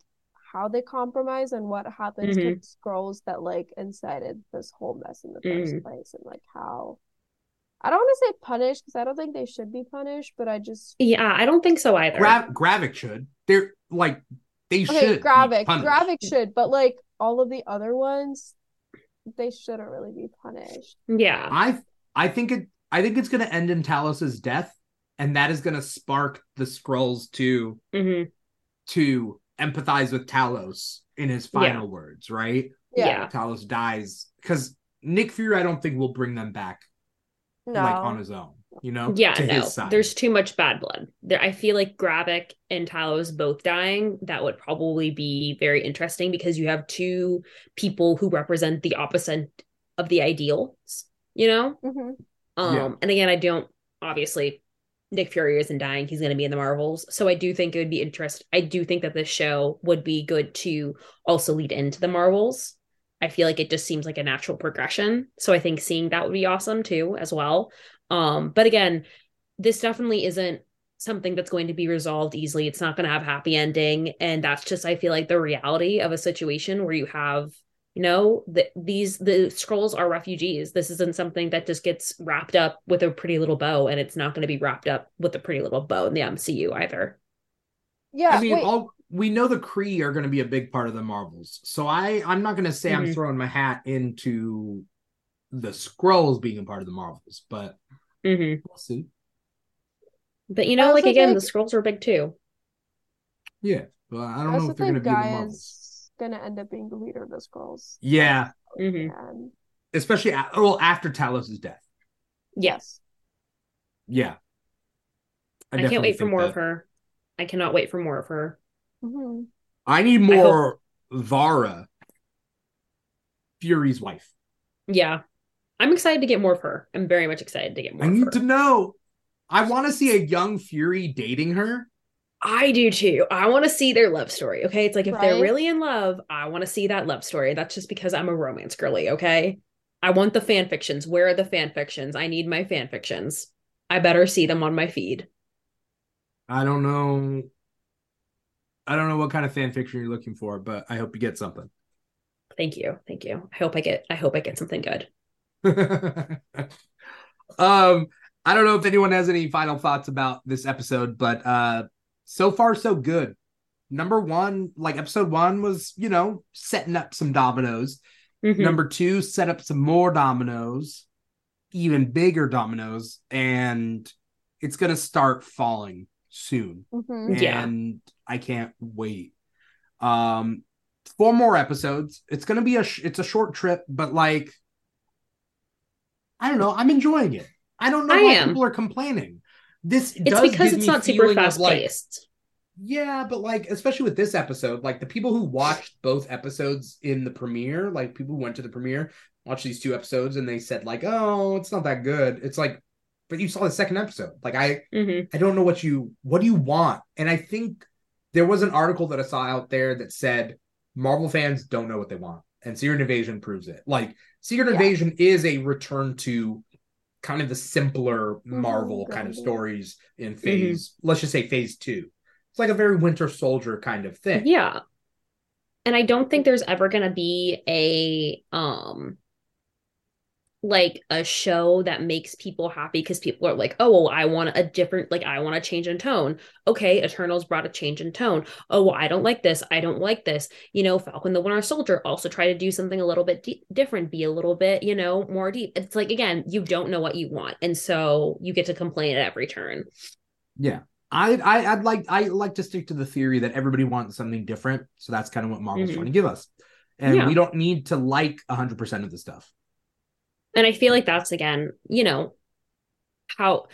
how they compromise and what happens to the Skrulls that like incited this whole mess in the first Mhm. place and like how I don't want to say punish because I don't think they should be punished, but I just Yeah, I don't think so either. Gra- Gravik should. They're like they okay, should. be Gravik. Gravik should, but like all of the other ones, they shouldn't really be punished. yeah, I I think it. I think it's gonna end in Talos's death, and that is gonna spark the Skrulls to hmm to empathize with Talos in his final words, right? Yeah, Yeah. Talos dies because Nick Fury, I don't think will bring them back no, like on his own. You know, Yeah, to no. his side. There's too much bad blood. There I feel like Gravik and Talos both dying, that would probably be very interesting because you have two people who represent the opposite of the ideals, you know? Mhm. Um Yeah. and again I don't obviously Nick Fury isn't dying, he's going to be in the Marvels. So I do think it would be interesting. I do think that this show would be good to also lead into the Marvels. I feel like it just seems like a natural progression. So I think seeing that would be awesome too, as well. Um, but again, this definitely isn't something that's going to be resolved easily. It's not going to have a happy ending, and that's just I feel like the reality of a situation where you have you know the, these the Skrulls are refugees this isn't something that just gets wrapped up with a pretty little bow and it's not going to be wrapped up with a pretty little bow in the mcu either Yeah, I mean, wait. all we know the Kree are going to be a big part of the Marvels, so I I'm not going to say I'm Mhm. throwing my hat into the Skrulls being a part of the Marvels, but hmm we'll see. but you I know like again think- the Skrulls are big too Yeah, but I I don't know if they're going to be the Marvels. is gonna end up being the leader of the Skrulls. Yeah, hmm especially a- well after Talos' death. yes Yeah, i, can't wait for more that. of her i cannot wait for more of her Mhm. I need hope- more Varra, Fury's wife. yeah i'm excited to get more of her i'm very much excited to get more I of need her. to know. I want to see a young Fury dating her. I do too. I want to see their love story. Okay. It's like if they're really in love, I want to see that love story. That's just because I'm a romance girly. Okay. I want the fan fictions. Where are the fan fictions? I need my fan fictions. I better see them on my feed. I don't know. I don't know what kind of fan fiction you're looking for, but I hope you get something. Thank you. Thank you. I hope I get I hope I get something good. [laughs] um, I don't know if anyone has any final thoughts about this episode, but uh so far so good. Number one, like episode one was, you know, setting up some dominoes. Mhm. Number two, set up some more dominoes, even bigger dominoes, and it's gonna start falling soon. Mhm. Yeah. And I can't wait. Um four more episodes. It's gonna be a sh- it's a short trip, but like I don't know, I'm enjoying it. I don't know I why am. people are complaining. This It's does because it's not super feeling of, fast like, paced. yeah, but like, especially with this episode, like the people who watched both episodes in the premiere, like people who went to the premiere, watched these two episodes, and they said like, "Oh, it's not that good." It's like, but you saw the second episode. Like, I, hmm I don't know what you, what do you want? And I think there was an article that I saw out there that said Marvel fans don't know what they want, and Secret Invasion proves it. Like, Secret Yeah. Invasion is a return to kind of the simpler Marvel kind of stories in phase, let's just say phase two. It's like a very Winter Soldier kind of thing. Yeah. And I don't think there's ever going to be a um like a show that makes people happy because people are like, "Oh, well, I want a different like I want a change in tone." Okay, Eternals brought a change in tone. Oh, well, I don't like this. I don't like this. You know, Falcon the Winter Soldier also try to do something a little bit de- different, be a little bit, you know, more deep. It's like again, you don't know what you want, and so you get to complain at every turn. Yeah. I, I I'd like I like to stick to the theory that everybody wants something different. So that's kind of what Marvel's Mhm. trying to give us. And Yeah. we don't need to like hundred percent of the stuff. And I feel like that's again, you know, how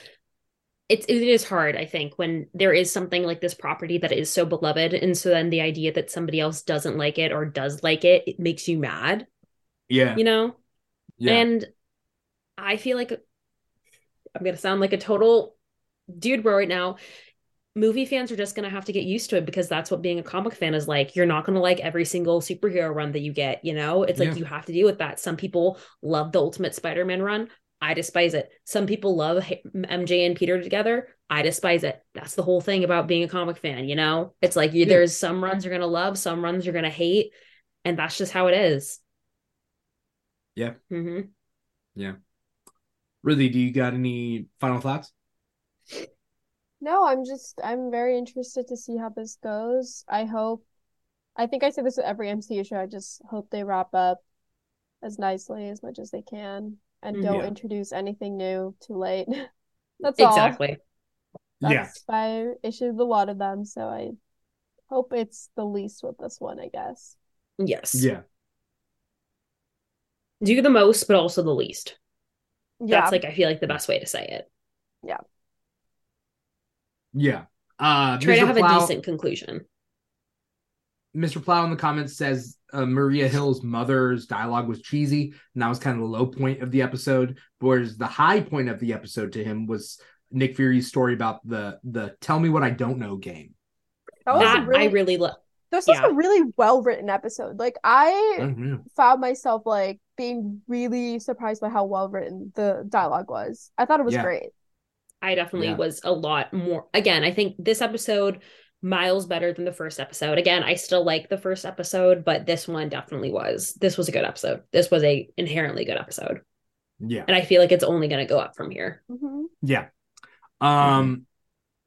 it's it is hard, I think, when there is something like this property that is so beloved. And so then the idea that somebody else doesn't like it or does like it, it makes you mad, Yeah. you know? Yeah. And I feel like I'm gonna sound like a total dude bro right now. Movie fans are just gonna have to get used to it because that's what being a comic fan is like. You're not gonna like every single superhero run that you get, you know? It's like Yeah. you have to deal with that. Some people love the Ultimate Spider-Man run. I despise it. Some people love MJ and Peter together. I despise it. That's the whole thing about being a comic fan, you know? It's like you, Yeah. there's some runs you're gonna love, some runs you're gonna hate, and that's just how it is. Yeah. Mm-hmm. Yeah. really, do you got any final thoughts? No, I'm just I'm very interested to see how this goes. I hope I think I say this with every MCU show. I just hope they wrap up as nicely as much as they can and mm-hmm. don't Yeah. introduce anything new too late. [laughs] That's all. Exactly. Yeah. That's I issued a lot of them, so I hope it's the least with this one, I guess. Yes. Yeah. Do the most, but also the least. Yeah. That's like I feel like the best way to say it. Yeah. Uh Try to have Plow, a decent conclusion. Mr. Plow in the comments says uh, Maria Hill's mother's dialogue was cheesy, and that was kind of the low point of the episode. Whereas the high point of the episode to him was Nick Fury's story about the the "Tell Me What I Don't Know" game. That was That really, I really love. this was a really well written episode. Like I Mhm. found myself like being really surprised by how well written the dialogue was. I thought it was Yeah. great. I definitely Yeah. was a lot more. Again, I think this episode miles better than the first episode. Again, I still like the first episode, but this one definitely was. This was a good episode. This was a inherently good episode, Yeah, and I feel like it's only going to go up from here. hmm yeah. Um,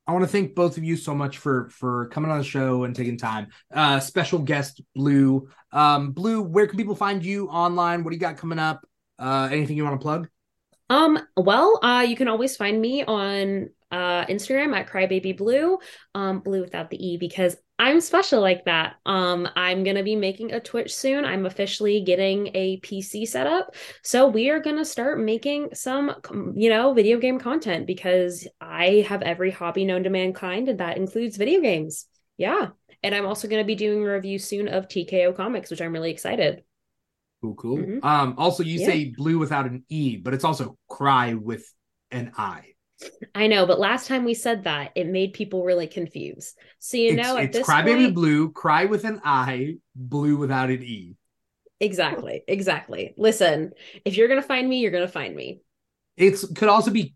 I want to thank both of you so much for for coming on the show and taking time. Uh, special guest Blue. Um, Blue, where can people find you online? What do you got coming up? Uh, anything you want to plug? Um, well, uh, you can always find me on uh Instagram at cribabyblu, um, blue without the E because I'm special like that. Um, I'm gonna be making a Twitch soon. I'm officially getting a PC set up, so we are gonna start making some, you know, video game content because I have every hobby known to mankind, and that includes video games. Yeah, and I'm also gonna be doing a review soon of TKO Comics, which I'm really excited. Cool, cool. Mhm. Um, also you Yeah. say blue without an E, but it's also cry with an I. I know, but last time we said that, it made people really confused. So you it's know, at it's crybaby point, blue, cry with an I, blue without an E. exactly, exactly. Listen, if you're gonna find me, you're gonna find me. It's could also be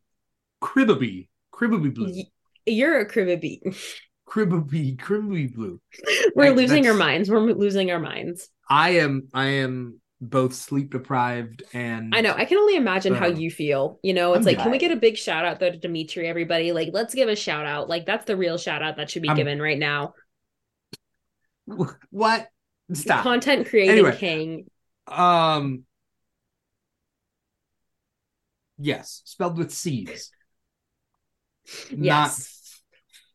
cribbaby, cribbaby blue, Y- You're a cribby. [laughs] cribbaby, cribbaby blue. We're Like, losing our minds. We're losing our minds. I am I am both sleep deprived and I know. I can only imagine how you feel. You know, it's I'm like, can we get a big shout out though to Dimithri, everybody? Like, let's give a shout out. Like, that's the real shout out that should be I'm- given right now. [laughs] what? Stop. Content creating Anyway. king. Um Yes, spelled with C's. [laughs] Yes.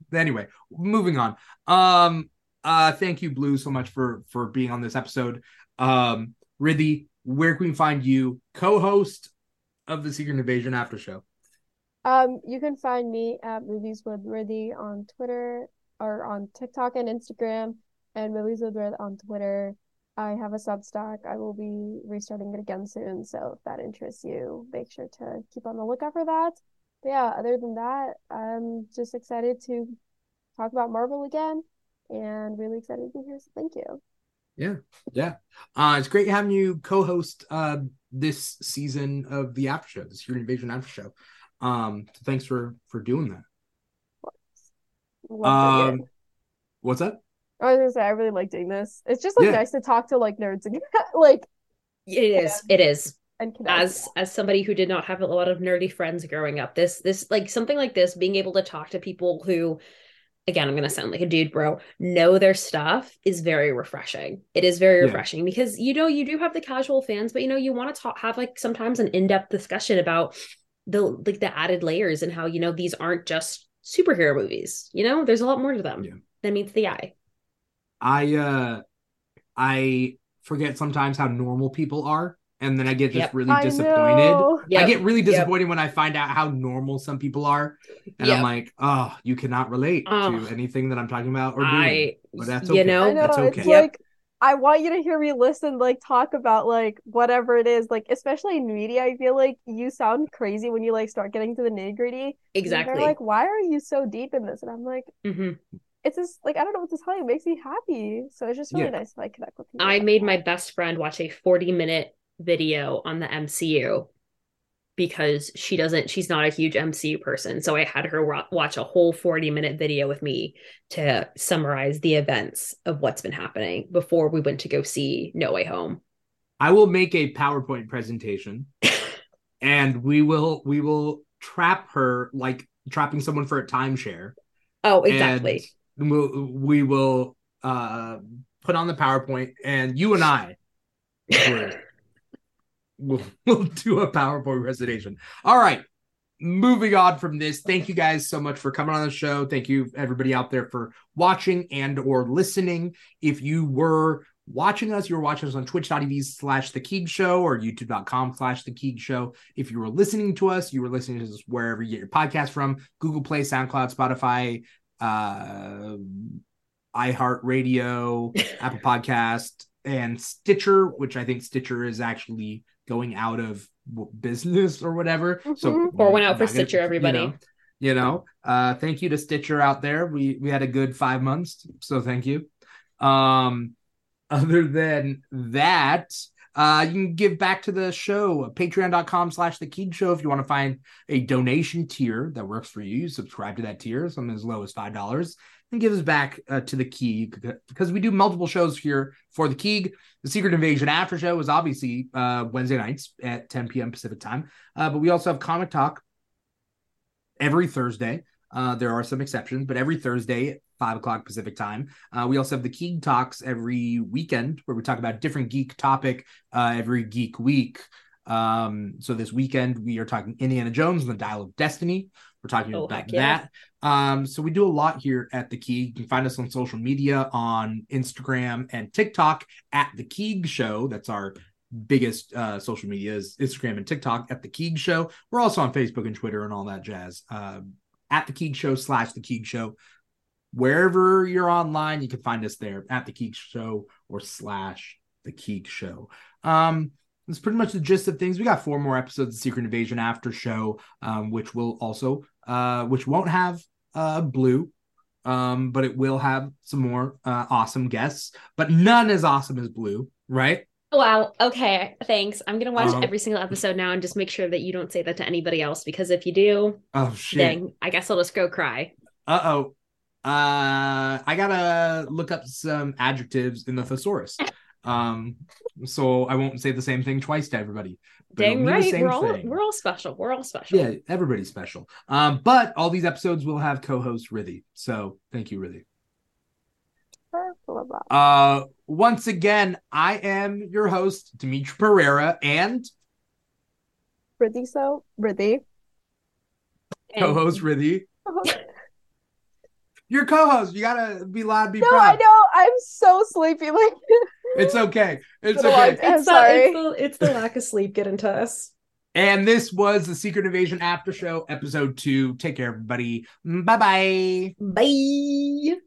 Not anyway, moving on. Um uh thank you, Blu, so much for for being on this episode. Um Riddhi, where can we find you? Co-host of the Secret Invasion After Show. Um, you can find me at Movies with Riddhi on Twitter or on TikTok and Instagram, and Movies with Rid on Twitter. I have a Substack. I will be restarting it again soon, so if that interests you, make sure to keep on the lookout for that. But yeah, other than that, I'm just excited to talk about Marvel again, and really excited to be here. So thank you. Yeah. Yeah. Uh it's great having you co-host uh this season of the After Show, the Secret Invasion After Show. Um so thanks for for doing that. Um, it. What's that? I was gonna say I really like doing this. It's just like Yeah. nice to talk to like nerds again, [laughs] like It is. It is. and connect. as as somebody who did not have a lot of nerdy friends growing up this this like something like this being able to talk to people who again i'm going to sound like a dude bro know their stuff is very refreshing it is very Yeah. refreshing because you know you do have the casual fans but you know you want to talk have like sometimes an in-depth discussion about the like the added layers and how you know these aren't just superhero movies you know there's a lot more to them Yeah. than meets the eye I uh I forget sometimes how normal people are and then I get just Yep. really I disappointed. know. I Yep. get really Yep. disappointed when I find out how normal some people are and I'm like, "Oh, you cannot relate to anything that I'm talking about or doing." i but that's you know I know that's it's okay. Yep. like I want you to hear me listen, like talk about like whatever it is, like especially in media. I feel like you sound crazy when you like start getting to the nitty gritty. exactly They're like, why are you so deep in this? And I'm like, Mhm. it's just like I don't know what to tell you. It makes me happy. So it's just really Yeah. nice to like connect with people. I made my best friend watch a 40 minute video on the MCU because she doesn't, she's not a huge MCU person. So I had her wa- watch a whole 40 minute video with me to summarize the events of what's been happening before we went to go see No Way Home. I will make a PowerPoint presentation [laughs] and we will we will trap her like trapping someone for a timeshare. Oh, exactly. We'll, we will uh put on the PowerPoint and you and I we'll, [laughs] we'll do a PowerPoint presentation. All right. Moving on from this, thank you guys so much for coming on the show. Thank you everybody out there for watching and or listening. If you were watching us, you were watching us on twitch.tv slash the Keeg Show or youtube.com slash the Keeg Show. If you were listening to us, you were listening to us wherever you get your podcast from, Google Play, SoundCloud, Spotify, uh iHeartRadio, [laughs] Apple Podcast, and Stitcher, which I think Stitcher is actually going out of business or whatever. So Mhm. Pour one out for not gonna- Stitcher, everybody. You know, uh, thank you to Stitcher out there. We we had a good five months, so thank you. Um, [laughs] other than that, uh, you can give back to the show, patreon.com slash the Keeg Show. If you want to find a donation tier that works for you, you subscribe to that tier, something as low as $5, and give us back uh, to the Keeg because we do multiple shows here for the Keeg. The Secret Invasion after show is obviously uh, Wednesday nights at 10 p.m. Pacific time, uh, but we also have Comic Talk every Thursday. Uh, there are some exceptions, but every Thursday at five o'clock Pacific time. Uh, we also have the Keeg Talks every weekend where we talk about different geek topic uh, every geek week. Um, so this weekend we are talking Indiana Jones and the Dial of Destiny. We're talking oh, about yeah. that. Um, so we do a lot here at the Keeg. You can find us on social media on Instagram and TikTok at the Keeg Show. That's our biggest uh, social media is Instagram and TikTok at the Keeg Show. We're also on Facebook and Twitter and all that jazz. Uh, at the Keeg Show slash the Keeg Show wherever you're online, you can find us there at the Keeg Show or slash the Keeg Show. Um, that's pretty much the gist of things. We got four more episodes of Secret Invasion after show, um, which will also, uh, which won't have uh, Blu, um, but it will have some more uh, awesome guests, but none as awesome as Blu, right? Wow. Okay. Thanks. I'm gonna watch um, every single episode now and just make sure that you don't say that to anybody else because if you do, oh shit, dang, I guess I'll just go cry. Uh oh. Uh, I gotta look up some adjectives in the thesaurus. [laughs] Um, so I won't say the same thing twice to everybody. Dang right, we're all thing. we're all special. We're all special. Yeah, everybody's special. Um, but all these episodes will have co-host Riddhi. So thank you, Riddhi. Uh, once again, I am your host, Dimithri Perera, and Riddhi. So Riddhi, co-host Riddhi. [laughs] Your co-host. You gotta be loud, be no, proud. I know. I'm so sleepy. Like [laughs] it's okay. It's [laughs] okay. I'm it's sorry. The, it's, the, it's the lack of sleep getting to us. And this was the Secret Invasion After Show, episode two. Take care, everybody. Bye-bye. Bye.